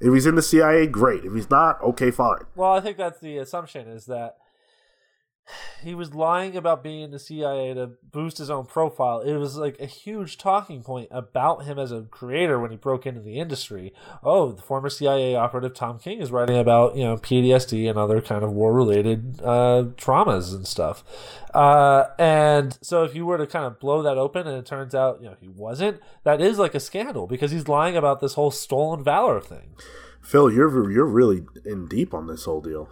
If he's in the CIA, great. If he's not, okay, fine. Well, I think that's the assumption is that he was lying about being in the CIA to boost his own profile. It was like a huge talking point about him as a creator when he broke into the industry. Oh, the former CIA operative Tom King is writing about you know PTSD and other kind of war related uh, traumas and stuff. Uh, and so if you were to kind of blow that open and it turns out you know he wasn't, that is like a scandal because he's lying about this whole stolen valor thing. Phil, you're you're really in deep on this whole deal.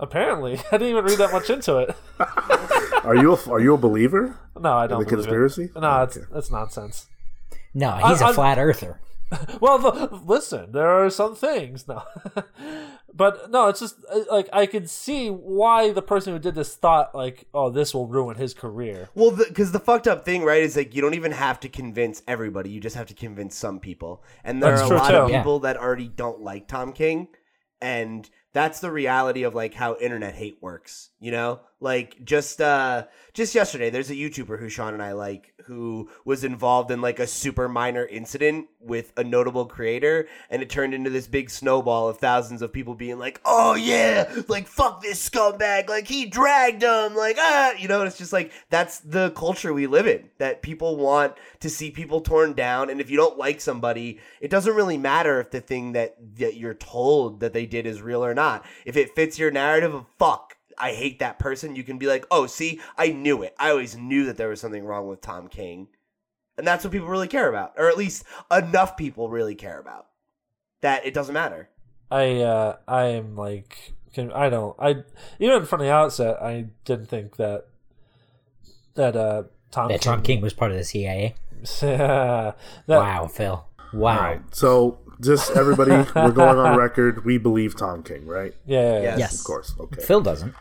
Apparently, I didn't even read that much into it. Are you a, are you a believer? No, I don't. the believe it. conspiracy? No, it's Okay. that's nonsense. No, he's a I- flat earther. Well, the, listen, there are some things no, but no, it's just uh, like I could see why the person who did this thought like, oh, this will ruin his career. Well, because the, fucked up thing, right, is like you don't even have to convince everybody. You just have to convince some people, and there That's are a true, lot of too. Yeah. people that already don't like Tom King, and that's the reality of like how internet hate works. You know, like just uh just yesterday, there's a YouTuber who Sean and I like who was involved in like a super minor incident with a notable creator, and it turned into this big snowball of thousands of people being like, "Oh yeah, like fuck this scumbag, like he dragged him, like ah," you know. It's just like that's the culture we live in. That people want to see people torn down, and if you don't like somebody, it doesn't really matter if the thing that that you're told that they did is real or not. If it fits your narrative of fuck. I hate that person. You can be like, oh, see, I knew it. I always knew that there was something wrong with Tom King. And that's what people really care about. Or at least enough people really care about. That it doesn't matter. I uh, I am like can- I don't I even from the outset I didn't think that that uh Tom That Tom King was part of the CIA. Yeah. That- Wow, Phil. Wow. All right. So just everybody, we're going on record. We believe Tom King, right? Yeah. Yes. Yes. Of course. Okay. Phil doesn't.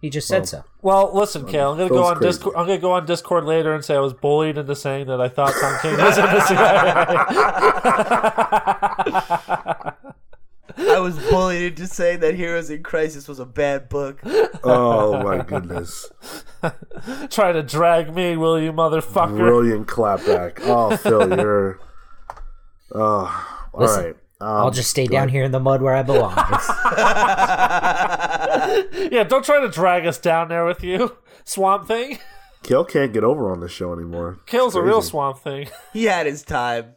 He just said so. Well, listen, Cale. I'm gonna go on crazy. Discord. I'm gonna go on Discord later and say I was bullied into saying that I thought Tom King was in the CIA. I was bullied into saying that Heroes in Crisis was a bad book. Oh my goodness. Try to drag me, will you, motherfucker? Brilliant clapback. Oh, Phil, you're. Oh, all Listen, right. Um, I'll just stay down here in the mud where I belong. Yeah, don't try to drag us down there with you, Swamp Thing. Cale can't get over on this show anymore. Cale's a real. Swamp Thing. He had his time.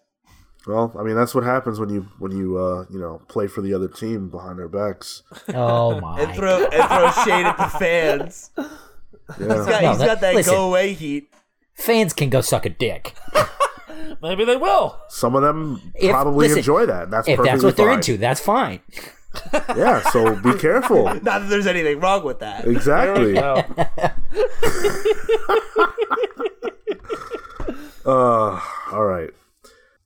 Well, I mean, that's what happens when you when you uh, you know play for the other team behind their backs. oh my. And throw and throw shade at the fans. He's Yeah. got, No, he's that- got that listen. go away heat. Fans can go suck a dick. Maybe they will. Some of them If- probably listen, enjoy that. That's If that's perfectly what they're fine. into, that's fine. Yeah. So be careful. Not that there's anything wrong with that. Exactly. Uh, all right.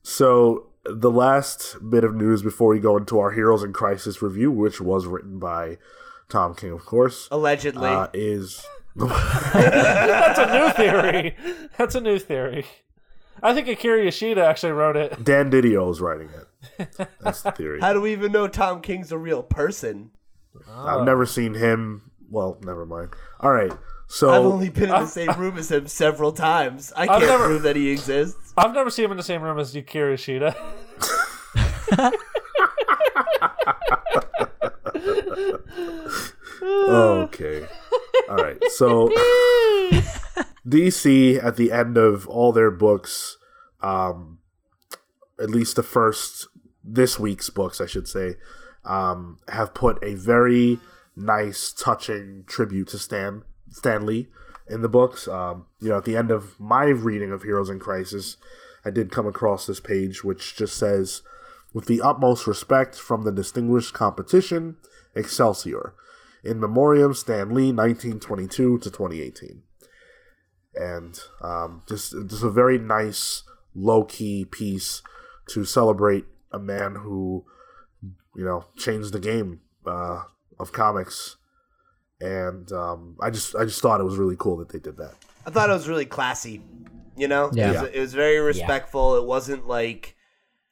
So the last bit of news before we go into our Heroes in Crisis review, which was written by Tom King, of course, Allegedly. uh, is That's a new theory. That's a new theory. I think Akira Yoshida actually wrote it. Dan Didio is writing it. That's the theory. How do we even know Tom King's a real person? I've never seen him. Well, never mind. All right. So I've only been in the same room as him several times. I can't never- prove that he exists. I've never seen him in the same room as Akira Yoshida. Okay. All right. So DC at the end of all their books, um, at least the first this week's books, I should say, um, have put a very nice, touching tribute to Stan Stan Lee in the books. Um, you know, at the end of my reading of Heroes in Crisis, I did come across this page which just says, "With the utmost respect from the distinguished competition, Excelsior." in memoriam Stan Lee, 1922 to 2018, and um, just just a very nice low key piece to celebrate a man who you know changed the game uh, of comics, and um, I just I just thought it was really cool that they did that. I thought it was really classy. You know, Yeah. it, was, it was very respectful. It wasn't like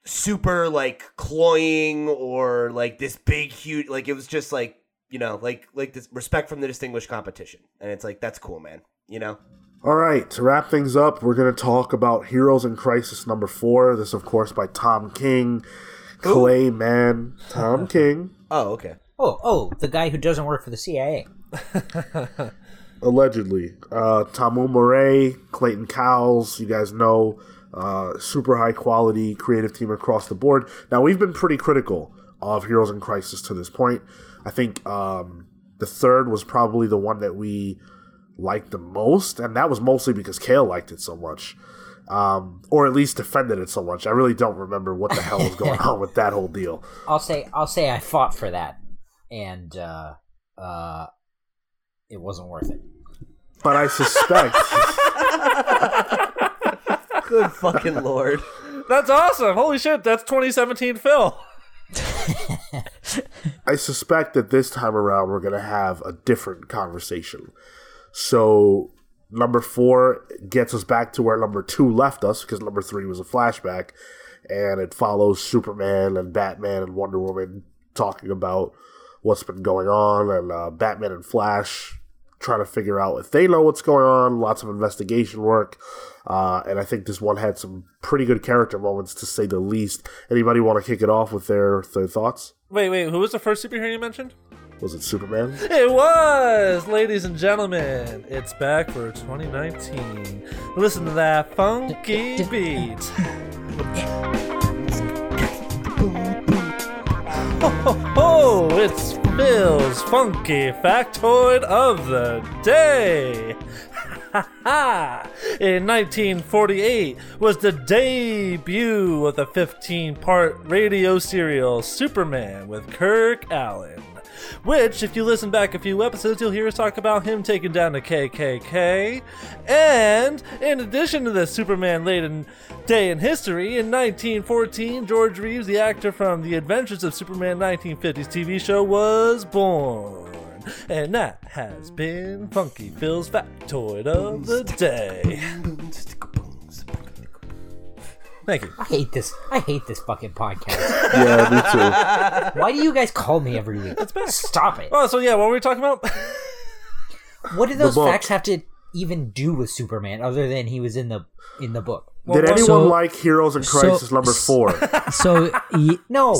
super like cloying or like this big huge. Like it was just like you know like like this respect from the distinguished competition, and it's like that's cool, man. You know, All right, to wrap things up, we're going to talk about Heroes in Crisis number four. This, of course, by Tom King, Clay Mann, Tom King. oh okay. Oh, oh, the guy who doesn't work for the CIA. allegedly. Uh, Tomeu Morey, Clayton Cowles, you guys know, uh, super high quality creative team across the board. Now, we've been pretty critical of Heroes in Crisis to this point. I think um, the third was probably the one that we liked the most, and that was mostly because Cale liked it so much. Um, or at least defended it so much. I really don't remember what the hell was going on with that whole deal. I'll say, I'll say, I fought for that, and uh, uh, it wasn't worth it. But I suspect Good fucking lord. That's awesome. Holy shit, that's 2017 Phil. I suspect that this time around we're going to have a different conversation. So, number four gets us back to where number two left us because number three was a flashback and it follows Superman and Batman and Wonder Woman talking about what's been going on and uh, Batman and Flash trying to figure out if they know what's going on. Lots of investigation work. Uh, and I think this one had some pretty good character moments to say the least. Anybody want to kick it off with their, their thoughts? Wait, wait, who was the first superhero you mentioned? Was it Superman? It was, ladies and gentlemen. It's back for 2019. Listen to that funky beat. Ho, ho, ho, it's Phil's funky factoid of the day. In 1948 was the debut of the 15 part radio serial Superman with Kirk Alyn. Which, if you listen back a few episodes, you'll hear us talk about him taking down the KKK. And in addition to this Superman laden day in history, in 1914, George Reeves, the actor from The Adventures of Superman 1950s TV show, was born. And that has been Funky Phil's factoid of the day. Thank you. I hate this. I hate this fucking podcast. Yeah, me too. Why do you guys call me every week? Stop it. Oh, so yeah, what were we talking about? What do those book. facts have to even do with Superman other than he was in the in the book? Did anyone so- like Heroes in Crisis number four? So y- No.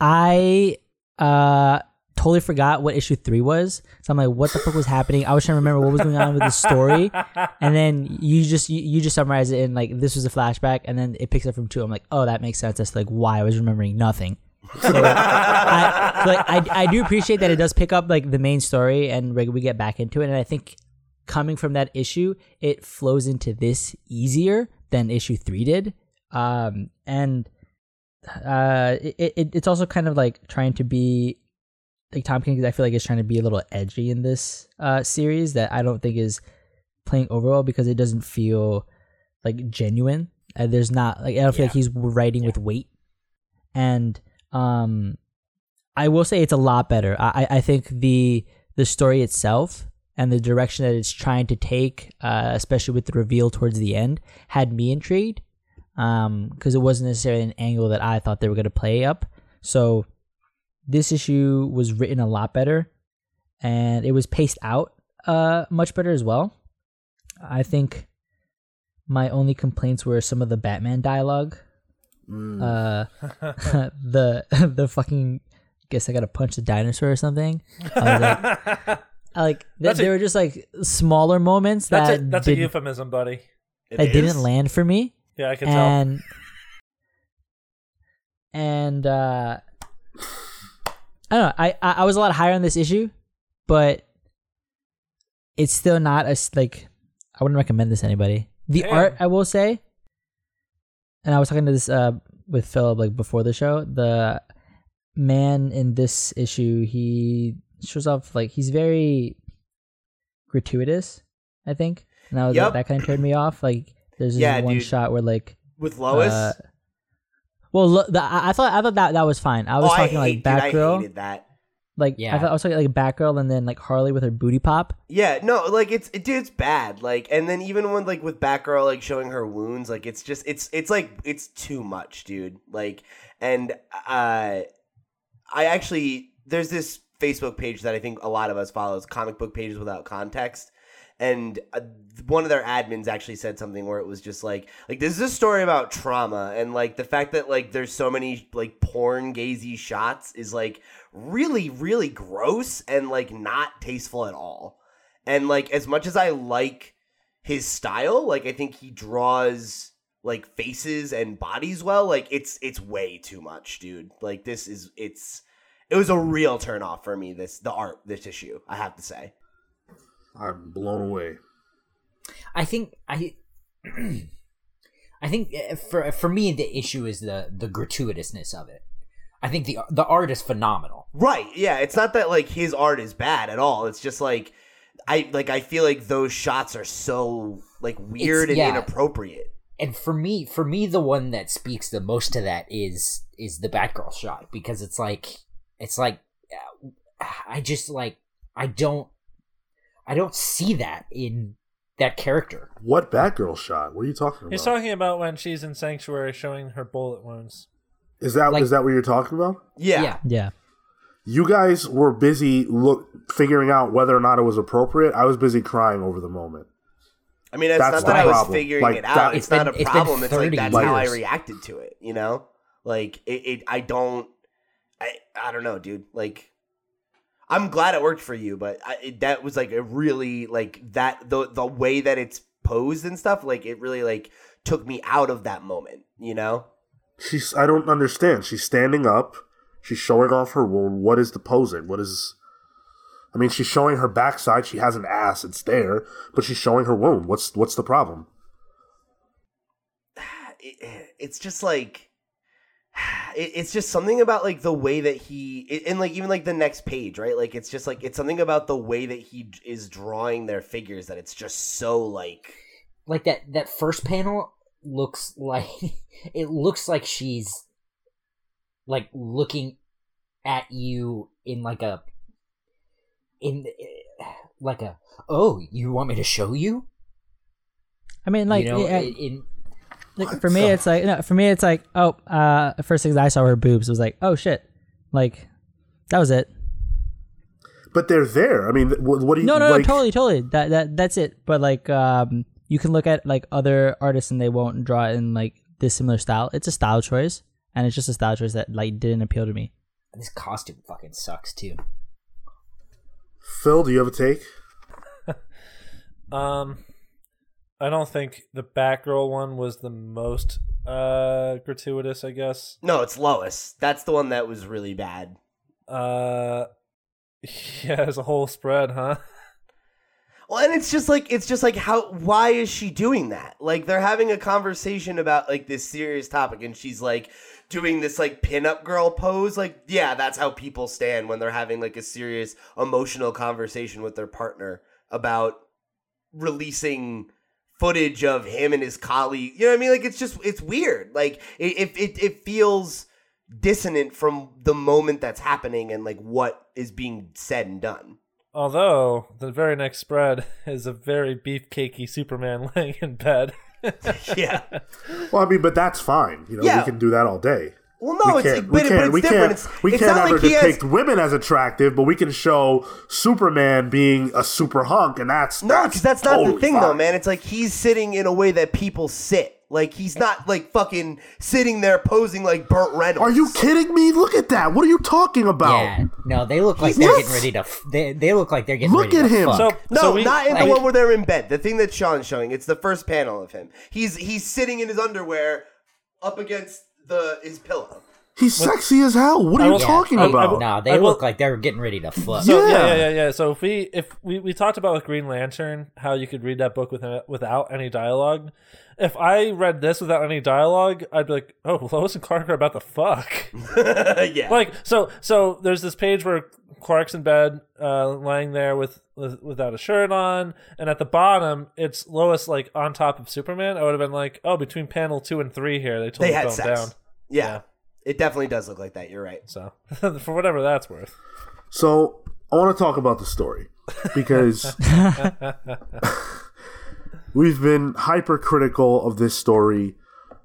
I uh totally forgot what issue three was. So I'm like, what the fuck was happening? I was trying to remember what was going on with the story, and then you just you, you just summarize it in like this was a flashback, and then it picks up from two. I'm like, oh, that makes sense. That's like why I was remembering nothing. So, I, so, like I I do appreciate that it does pick up like the main story, and like, we get back into it, and I think coming from that issue, it flows into this easier than issue three did. Um, and uh, it, it it's also kind of like trying to be like Tom King. I feel like is trying to be a little edgy in this uh series that I don't think is playing over well because it doesn't feel like genuine. Uh, there's not like I don't feel like he's writing with weight, and um, I will say it's a lot better. I I think the the story itself and the direction that it's trying to take, uh, especially with the reveal towards the end, had me intrigued um because it wasn't necessarily an angle that I thought they were going to play up. So this issue was written a lot better and it was paced out uh much better as well. I think my only complaints were some of the Batman dialogue. Uh the the fucking guess I got to punch the dinosaur or something. I like, like th- That's a- there were just like smaller moments That's that a that's a euphemism, buddy. It that is? didn't land for me Yeah, I can tell. and and uh I don't know. I, I I was a lot higher on this issue, but it's still not as like I wouldn't recommend this to anybody. The Damn. art, I will say, and I was talking to this uh with Philip like before the show. The man in this issue, he shows off like he's very gratuitous. I think, and I was Yep. like, that kind of turned me off. Like, there's this Yeah, one dude. shot where like with Lois. uh, well, look, the, I I thought I thought that that was fine. I was oh, talking I like hate, dude, I Batgirl, hated that. like Yeah. I thought I was talking like Batgirl, and then like Harley with her booty pop. Yeah, no, like it's it, dude, it's bad. Like, and then even when like with Batgirl, like showing her wounds, like it's just it's it's like it's too much, dude. Like, and uh, I actually there's this Facebook page that I think a lot of us follows, comic book pages without context. And uh, one of their admins actually said something where it was just like, like this is a story about trauma, and like the fact that like there's so many like porn gazy shots is like really, really gross and like not tasteful at all. And like as much as I like his style, like I think he draws like faces and bodies well, like it's it's way too much, dude. Like this is it's it was a real turn off for me this the art this issue, I have to say. I'm blown away. I think I I think uh, for for me the issue is the the gratuitousness of it. I think the the art is phenomenal. Right. Yeah, it's not that like his art is bad at all. It's just like I like I feel like those shots are so like weird and yeah. inappropriate. And for me for me the one that speaks the most to that is is the Batgirl shot because it's like it's like uh, I just like I don't I don't see that in that character. What Batgirl shot? What are you talking about? He's talking about when she's in Sanctuary showing her bullet wounds. is that is like- that what you're talking about? Yeah. yeah. Yeah, You guys were busy look figuring out whether or not it was appropriate. I was busy crying over the moment. I mean, it's That's not that the I was figuring Like, it out. that- it's, It's not been- a it's problem. It's like 30 that's how I reacted to it. You know, like it. it I don't. I. I don't know, dude. Like, I'm glad it worked for you, but I, it, that was like a really like that the the way that it's posed and stuff. Like it really like took me out of that moment. You know. She's I don't understand. She's standing up. She's showing off her wound. What is the posing? What is I mean, she's showing her backside. She has an ass. It's there, but she's showing her wound. What's what's the problem? it, it's just like it, it's just something about like the way that he it, and like even like the next page, right? Like it's just like it's something about the way that he d- is drawing their figures that it's just so like like that that first panel looks like it looks like she's like looking at you in like a in like a oh you want me to show you I mean, like, you know yeah, in, in like for me, it's like no, for me, it's like oh, uh, the first things I saw were boobs. It was like oh shit, like that was it. But they're there. I mean, what, what do you No, no, like? no, totally, totally. That that that's it. But like, um, you can look at like other artists and they won't draw it in like this similar style. It's a style choice, and it's just a style choice that like didn't appeal to me. this costume fucking sucks too Phil, do you have a take? Um, I don't think the Batgirl one was the most uh gratuitous. I guess. no, it's Lois. That's the one that was really bad. Uh, yeah, there's a whole spread, huh? Well, and it's just like it's just like how why is she doing that? Like they're having a conversation about like this serious topic, and she's like doing this like pinup girl pose. Like, yeah, that's how people stand when they're having like a serious emotional conversation with their partner about releasing footage of him and his colleague. You know what I mean? Like it's just it's weird. Like it it it, it feels dissonant from the moment that's happening and like what is being said and done. Although the very next spread is a very beefcakey Superman laying in bed. Yeah. Well, I mean, but that's fine. You know, Yeah. we can do that all day. Well, no, we it's can't, but, we it- but can't, it's we different. can't, it's, we it's can't not ever like he has. depict women as attractive, but we can show Superman being a super hunk, and that's No, because that's not the totally thing, though, man. It's like he's sitting in a way that people sit. Like he's not like fucking sitting there posing like Burt Reynolds. Are you kidding me? Look at that. What are you talking about? yeah no they look like He's they're nuts. getting ready to f- they, they look like they're getting ready. To. Look ready at to him. fuck. So No, so we, not in like- the one where they're in bed. The thing that Sean's showing, it's the first panel of him. He's he's sitting in his underwear up against the his pillow. He's sexy as hell. What are you will- talking I- I about? will- no they I will- look like they're getting ready to fuck So yeah. Yeah. yeah, yeah, yeah. So if we if we, we talked about with Green Lantern how you could read that book with without any dialogue. If I read this without any dialogue, I'd be like, "Oh, Lois and Clark are about to fuck." yeah. like so so there's this page where Clark's in bed, uh, lying there with, with without a shirt on, and at the bottom it's Lois like on top of Superman. I would have been like, "Oh, between panel two and three here, they they totally had sex. down." Yeah. It definitely does look like that. You're right. So for whatever that's worth. So I want to talk about the story because we've been hypercritical of this story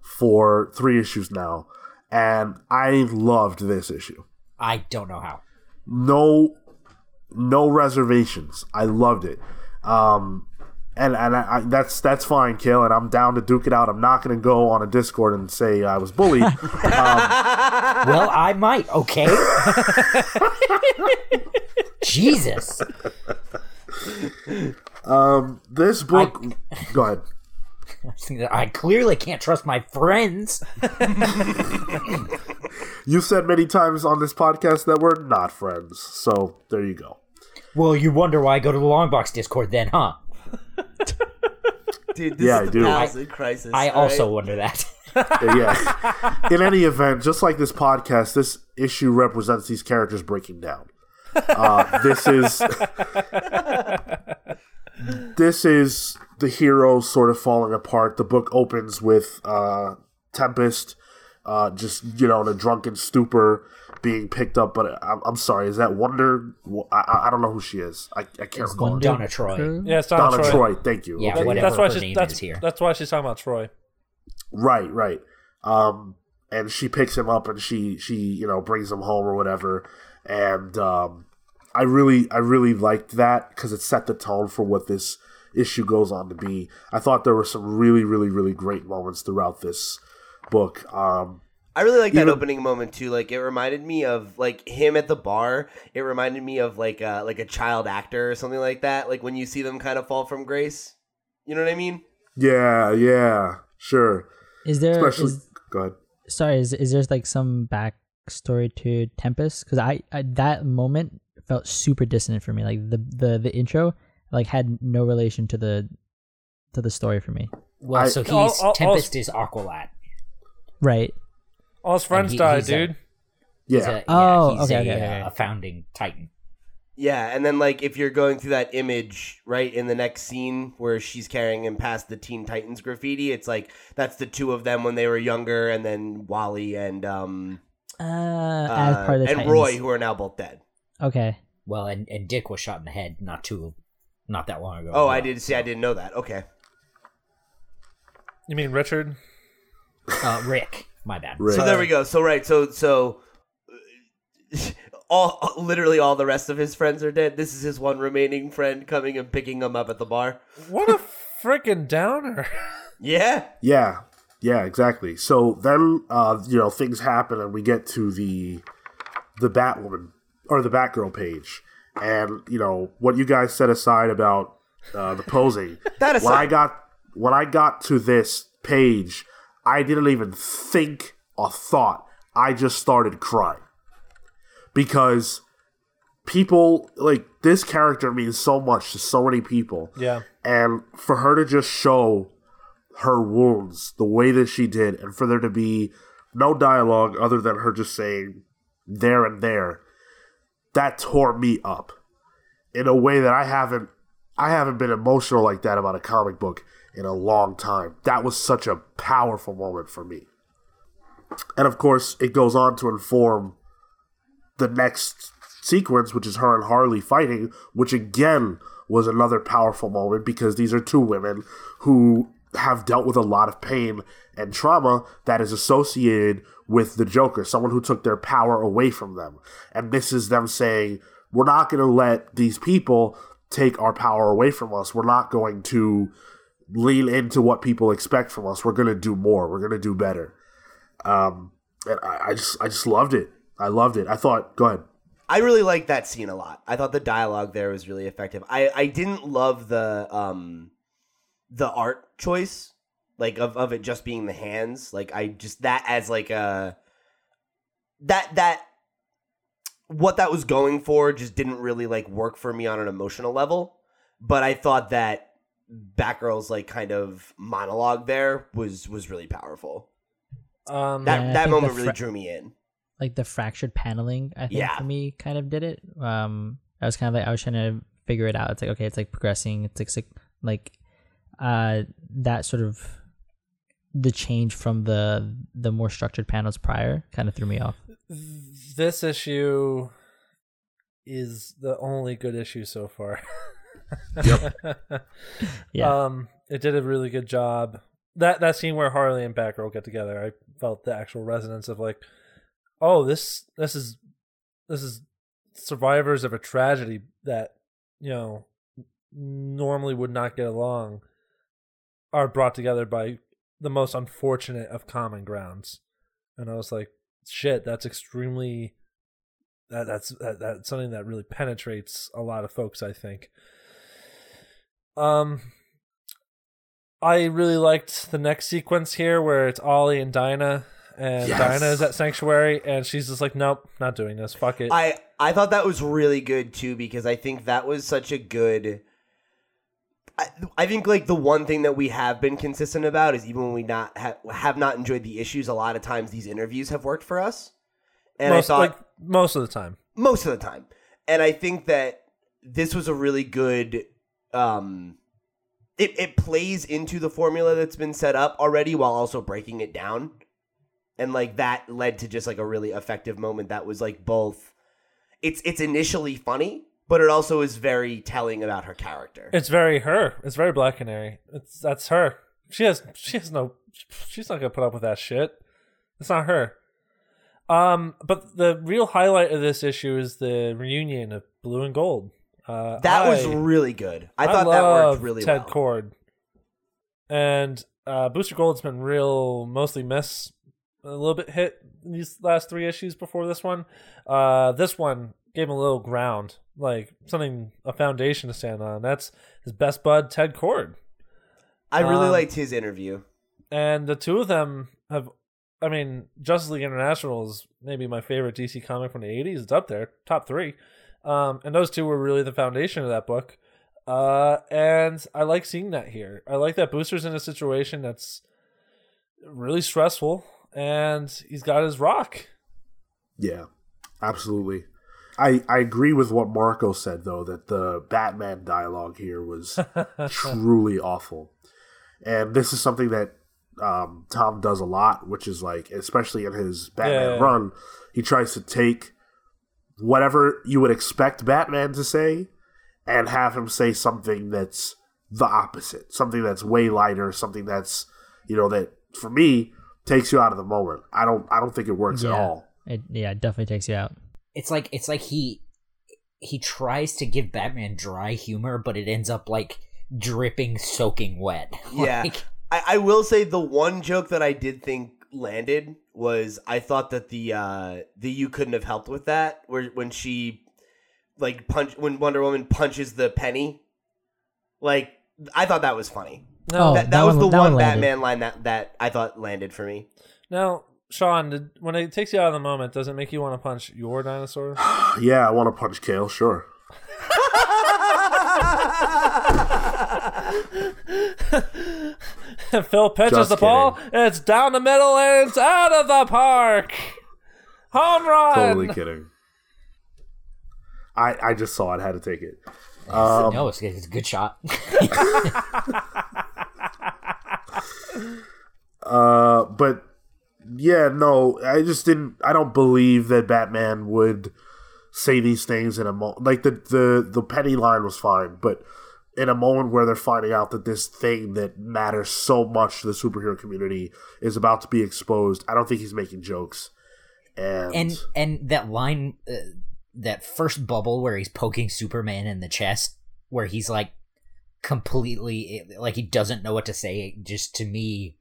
for three issues now, and I loved this issue. i don't know how No, no reservations. I loved it. Um, and and I, I, that's that's fine, Cale, and I'm down to duke it out. I'm not going to go on a Discord and say I was bullied. well i might okay jesus Um, this book. Go ahead. i clearly can't trust my friends You said many times on this podcast that we're not friends, so there you go. well you wonder why i go to the long box discord then huh Dude, this Yeah, is I the do. Palestine crisis. i all also wonder that yeah. In any event, just like this podcast, this issue represents these characters breaking down. Uh, this is this is the heroes sort of falling apart. The book opens with uh, Tempest, uh, just you know, in a drunken stupor, being picked up. But I'm, I'm sorry, is that Wonder? I, I- I don't know who she is. I, I can't recall. her. donna troy Yeah, it's Donna, Donna Troy. Troy. Thank you. Yeah, Okay, whatever. That's why her she's name that's, is here. that's why she's talking about Troy. Right, right. Um, and she picks him up and she she you know brings him home or whatever. And um, I really I really liked that because it set the tone for what this issue goes on to be. I thought there were some really really really great moments throughout this book. Um, I really like that Even- opening moment too. Like it reminded me of like him at the bar. It reminded me of like a, like a child actor or something like that. Like when you see them kind of fall from grace. You know what I mean? yeah, yeah, sure. Is there Especially, is, go ahead. sorry? Is is there like some backstory to Tempest? Because I, I that moment felt super dissonant for me. Like the the the intro like had no relation to the to the story for me. well I- so he's I'll- I'll- tempest is aqualad Right. All his friends he- died, he's a- dude. He's Yeah. a, yeah, Oh, he's okay, a, okay, okay, uh, okay. a founding titan. Yeah, and then like if you're going through that image right in the next scene where she's carrying him past the Teen Titans graffiti, it's like that's the two of them when they were younger, and then Wally and um Uh, uh, as part of the and Titans. Roy who are now both dead. Okay. Well, and, and Dick was shot in the head not too, not that long ago. Oh, I didn't see. I didn't know that. Okay. You mean Richard? Uh, Rick, my bad. Rick. So there we go. So right. So so uh, all literally all the rest of his friends are dead. This is his one remaining friend coming and picking him up at the bar. What a freaking downer. Yeah. Yeah, yeah, exactly. So then, uh, you know, things happen, and we get to the the Batwoman or the Batgirl page, and you know what you guys set aside about uh, the posing. That when I got when I got to this page, I didn't even think a thought. I just started crying because people like this character means so much to so many people yeah. and for her to just show her wounds the way that she did and for there to be no dialogue other than her just saying there and there that tore me up in a way that I haven't I haven't been emotional like that about a comic book in a long time. That was such a powerful moment for me. And of course, it goes on to inform the next sequence, which is her and Harley fighting, which again was another powerful moment because these are two women who have dealt with a lot of pain and trauma that is associated with the Joker, someone who took their power away from them. And this is them saying, we're not going to let these people take our power away from us. We're not going to lean into what people expect from us. We're to do more. We're to do better. Um, and I, I just, I just loved it. I loved it. I thought, go ahead. I really liked that scene a lot. I thought the dialogue there was really effective. I, I didn't love the um the art choice, like of, of it just being the hands. Like I just that as like a that that what that was going for just didn't really like work for me on an emotional level. But I thought that Batgirl's like kind of monologue there was was really powerful. Um, That Yeah, that moment the really drew me in. Like the fractured paneling, I think Yeah. for me kind of did it. Um, I was kind of like I was trying to figure it out. It's like okay, it's like progressing. It's like it's like, like uh that sort of the change from the the more structured panels prior kind of threw me off. this issue is the only good issue so far. Yeah. Um, it did a really good job. That that scene where Harley and Batgirl get together, I felt the actual resonance of like, oh, this this is this is survivors of a tragedy that you know normally would not get along are brought together by the most unfortunate of common grounds, and I was like, shit, that's extremely that that's that, that's something that really penetrates a lot of folks. I think. Um, I really liked the next sequence here where it's Ollie and Dinah, and Yes. Dinah is at Sanctuary, and she's just like, "Nope, not doing this. Fuck it." I I thought that was really good too because I think that was such a good. I, I think like the one thing that we have been consistent about is even when we not ha- have not enjoyed the issues, a lot of times these interviews have worked for us, and most, I thought like most of the time. most of the time, and I think that this was a really good. Um, it it plays into the formula that's been set up already while also breaking it down, and like that led to just like a really effective moment that was like both. It's it's initially funny, but it also is very telling about her character. It's very her. It's very Black Canary. It's that's her. She has she has no. She's not gonna put up with that shit. It's not her. Um, but the real highlight of this issue is the reunion of Blue and Gold. Uh, that was really good. I thought that worked really Ted well. Ted Kord. And uh, Booster Gold's been real, mostly miss, a little bit hit these last three issues before this one. Uh, this one gave him a little ground, like something, a foundation to stand on. That's his best bud, Ted Kord. I really Um, liked his interview. And the two of them have, I mean, Justice League International is maybe my favorite DC comic from the 80s. It's up there, top three. Um, and those two were really the foundation of that book. Uh, and I like seeing that here. I like that Booster's in a situation that's really stressful and he's got his rock. Yeah, absolutely. I, I agree with what Marco said though that the Batman dialogue here was truly awful, and this is something that um, Tom does a lot, which is like especially in his Batman Yeah. run, he tries to take whatever you would expect Batman to say and have him say something that's the opposite, something that's way lighter, something that's you know that for me takes you out of the moment. I don't I don't think it works at all. It yeah, it definitely takes you out. It's like it's like he he tries to give Batman dry humor, but it ends up like dripping, soaking wet. Yeah. Like, I, I will say the one joke that I did think landed was I thought that the uh the you couldn't have helped with that where when she like punch when Wonder Woman punches the penny like I thought that was funny. No, Oh, that, that, that was one- the that one one landed. Batman line that that I thought landed for me. now, Sean, did, when it takes you out of the moment, does it make you want to punch your dinosaur? Yeah, I want to punch Cale, sure. Phil pitches Just the ball. It's down the middle and it's out of the park. Home run. Totally kidding. I I just saw it, had to take it. Um, no, it's, it's a good shot. Uh, but yeah, no, I just didn't. I don't believe that Batman would say these things in a moment. Like the the the penny line was fine, but in a moment where they're finding out that this thing that matters so much to the superhero community is about to be exposed, I don't think he's making jokes. And, and and that line, uh, that first bubble where he's poking Superman in the chest, where he's like completely like he doesn't know what to say. Just to me,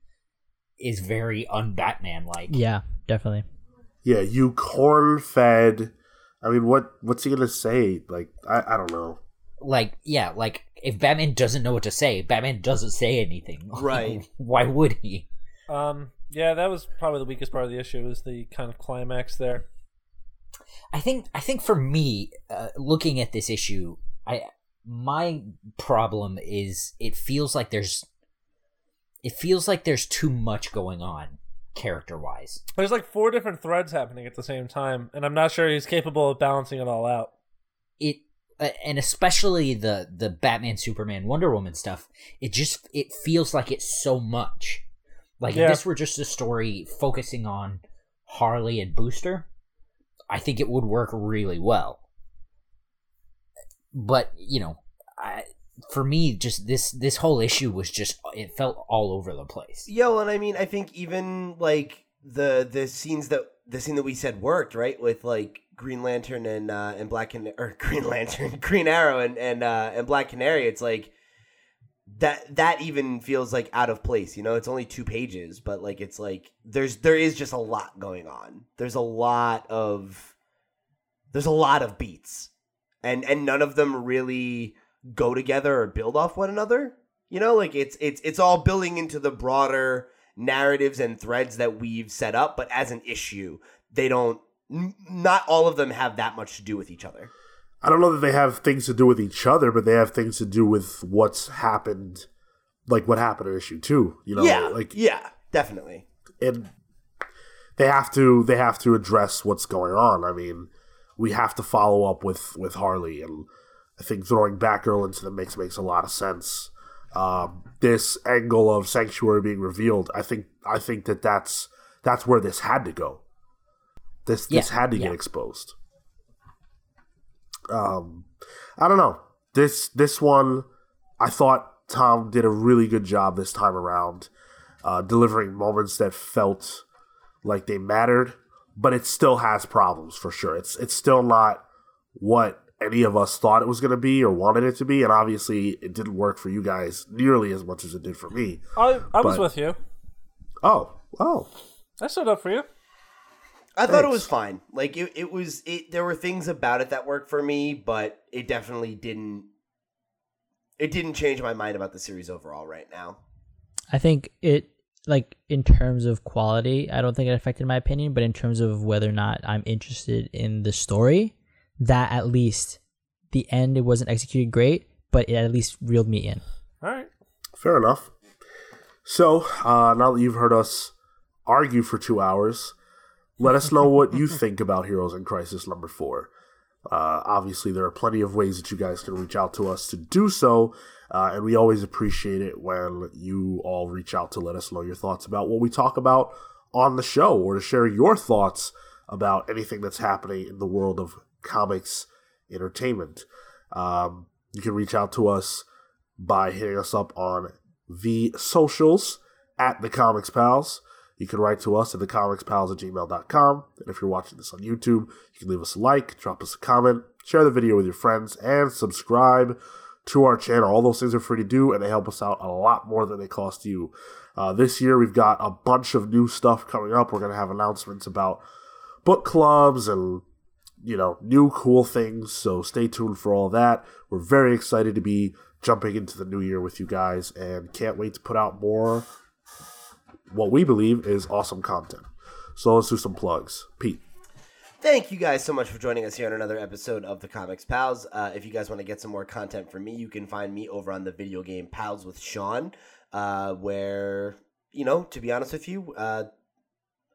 is very un-Batman like. Yeah, definitely. yeah, you corn fed. I mean, what what's he gonna say? Like, I, I don't know. like yeah like if batman doesn't know what to say batman doesn't say anything Right. why would he Um, yeah, that was probably the weakest part of the issue. Was the kind of climax there. i think i think for me uh, looking at this issue i my problem is it feels like there's it feels like there's too much going on character wise There's like four different threads happening at the same time, and I'm not sure he's capable of balancing it all out. it Uh, and especially the the batman superman wonder woman stuff it just it feels like it's so much. Like Yeah. if this were just a story focusing on harley and booster i think it would work really well. But you know I, for me just this this whole issue was just it felt all over the place. Yo, and I mean, I think even like the the scenes that the scene that we said worked right with like Green Lantern and uh, and Black Can- or Green Lantern, Green Arrow and and uh, and Black Canary. It's like that that even feels like out of place. You know, it's only two pages, but like it's like there's there is just a lot going on. There's a lot of there's a lot of beats, and and none of them really go together or build off one another. You know, like it's it's it's all building into the broader narratives and threads that we've set up, but as an issue, they don't. N- Not all of them have that much to do with each other. I don't know that they have things to do with each other, but they have things to do with what's happened, like what happened in issue two. You know, yeah, like yeah, definitely. and they have to they have to address what's going on. I mean, we have to follow up with with Harley, and I think throwing Batgirl into the mix makes a lot of sense. Um, this angle of Sanctuary being revealed, I think I think that that's that's where this had to go. This this Yeah, had to get exposed. Um, I don't know this this one. I thought Tom did a really good job this time around, uh, delivering moments that felt like they mattered, but it still has problems for sure. It's it's still not what any of us thought it was going to be or wanted it to be, and obviously it didn't work for you guys nearly as much as it did for me. I I was with you. Oh, oh, I stood up for you. I thought it was fine. Like it, it was. It there were things about it that worked for me, but it definitely didn't. It didn't change my mind about the series overall right now. I think it like in terms of quality, I don't think it affected my opinion, but in terms of whether or not I'm interested in the story, that at least the end it wasn't executed great, but it at least reeled me in. All right. fair enough. So uh, now that you've heard us argue for two hours. Let us know what you think about Heroes in Crisis number four. Uh, obviously, there are plenty of ways that you guys can reach out to us to do so, uh, and we always appreciate it when you all reach out to let us know your thoughts about what we talk about on the show or to share your thoughts about anything that's happening in the world of comics entertainment. Um, you can reach out to us by hitting us up on the socials at the Comics Pals. You can write to us at thecomicspals at gmail.com. And if you're watching this on YouTube, you can leave us a like, drop us a comment, share the video with your friends, and subscribe to our channel. All those things are free to do, and they help us out a lot more than they cost you. Uh, this year, we've got a bunch of new stuff coming up. We're going to have announcements about book clubs and you know new cool things so stay tuned for all that we're very excited to be jumping into the new year with you guys and can't wait to put out more what we believe is awesome content so let's do some plugs pete Thank you guys so much for joining us here on another episode of the Comics Pals. Uh, if you guys want to get some more content from me, you can find me over on the video game Pals with Sean, uh, where, you know, to be honest with you, uh,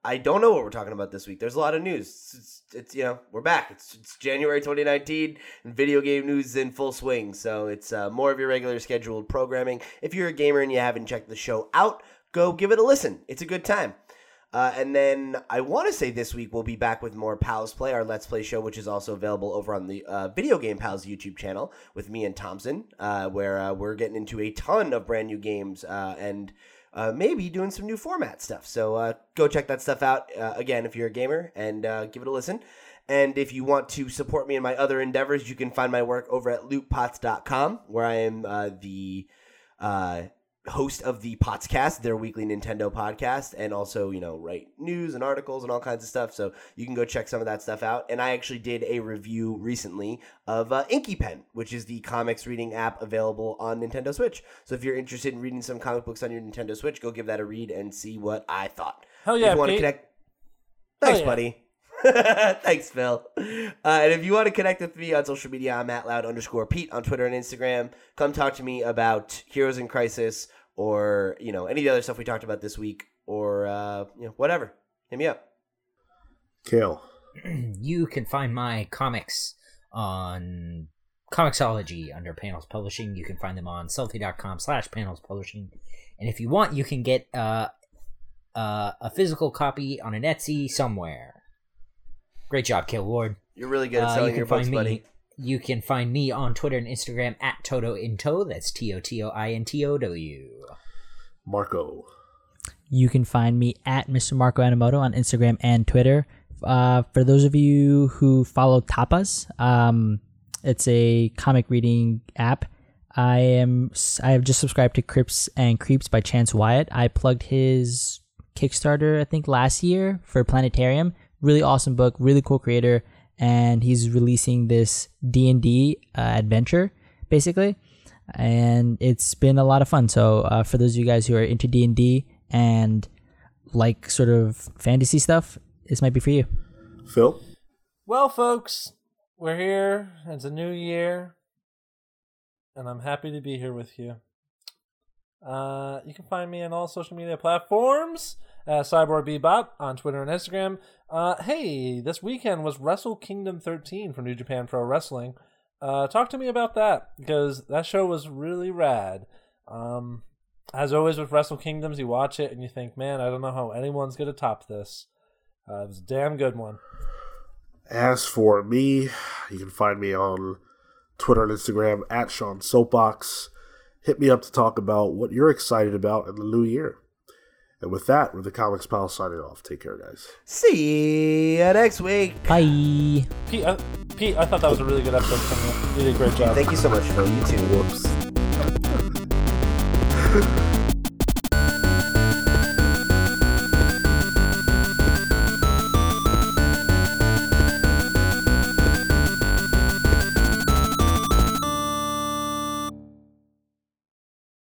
I don't know what we're talking about this week. There's a lot of news. It's, it's, you know we're back. It's, it's January 2019, and video game news is in full swing. So it's uh, more of your regular scheduled programming. If you're a gamer and you haven't checked the show out, go give it a listen. It's a good time. Uh, and then I want to say this week we'll be back with more Pals Play, our Let's Play show, which is also available over on the uh, Video Game Pals YouTube channel with me and Thompson, uh, where uh, we're getting into a ton of brand new games uh, and uh, maybe doing some new format stuff. So go check that stuff out again if you're a gamer and give it a listen. And if you want to support me in my other endeavors, you can find my work over at lootpots.com, where I am the host of the Potscast, their weekly Nintendo podcast, and also, you know, write news and articles and all kinds of stuff. So you can go check some of that stuff out. And I actually did a review recently of uh, Inky Pen, which is the comics reading app available on Nintendo Switch. So if you're interested in reading some comic books on your Nintendo Switch, go give that a read and see what I thought. Hell yeah, if you want to connect, thanks, yeah. buddy. Thanks, Phil. Uh, and if you want to connect with me on social media, I'm at loud underscore Pete on Twitter and Instagram. Come talk to me about Heroes in Crisis or you know any of the other stuff we talked about this week or uh, you know whatever. Hit me up. Cale you can find my comics on Comixology under Panels Publishing. You can find them on Sellfy.com slash panels publishing. And if you want, you can get uh, uh, a physical copy on an Etsy somewhere. Great job, Cale Ward. You're really good at Uh, you your can books, find buddy. me. You can find me on Twitter and Instagram at Toto Into. That's T O T O I N T O W. marco You can find me at Mr. Marco Animoto on Instagram and Twitter. Uh, for those of you who follow Tapas, um, it's a comic reading app. I am I have just subscribed to Crips and Creeps by Chance Wyatt. I plugged his Kickstarter I think last year for Planetarium. Really awesome book, really cool creator, and he's releasing this D and D uh, adventure basically, and it's been a lot of fun. So uh, for those of you guys who are into D and D and like sort of fantasy stuff, this might be for you. phil Well, folks, we're here. It's a new year, and I'm happy to be here with you. Uh, you can find me on all social media platforms at Cyborg Bebop on Twitter and Instagram. Uh, hey, this weekend was Wrestle Kingdom 13 for New Japan Pro Wrestling. Uh, talk to me about that because that show was really rad. Um, as always with Wrestle Kingdoms, you watch it and you think, man, I don't know how anyone's gonna top this. Uh, it was a damn good one. As for me, you can find me on Twitter and Instagram at Sean Soapbox. Hit me up to talk about what you're excited about in the new year. And with that, we're the Comics Pal signing off. Take care, guys. See you next week. Bye. Pete, uh, Pete, I thought that was a really good episode from you. You did a great job. Thank you so much, Phil. You too. Whoops.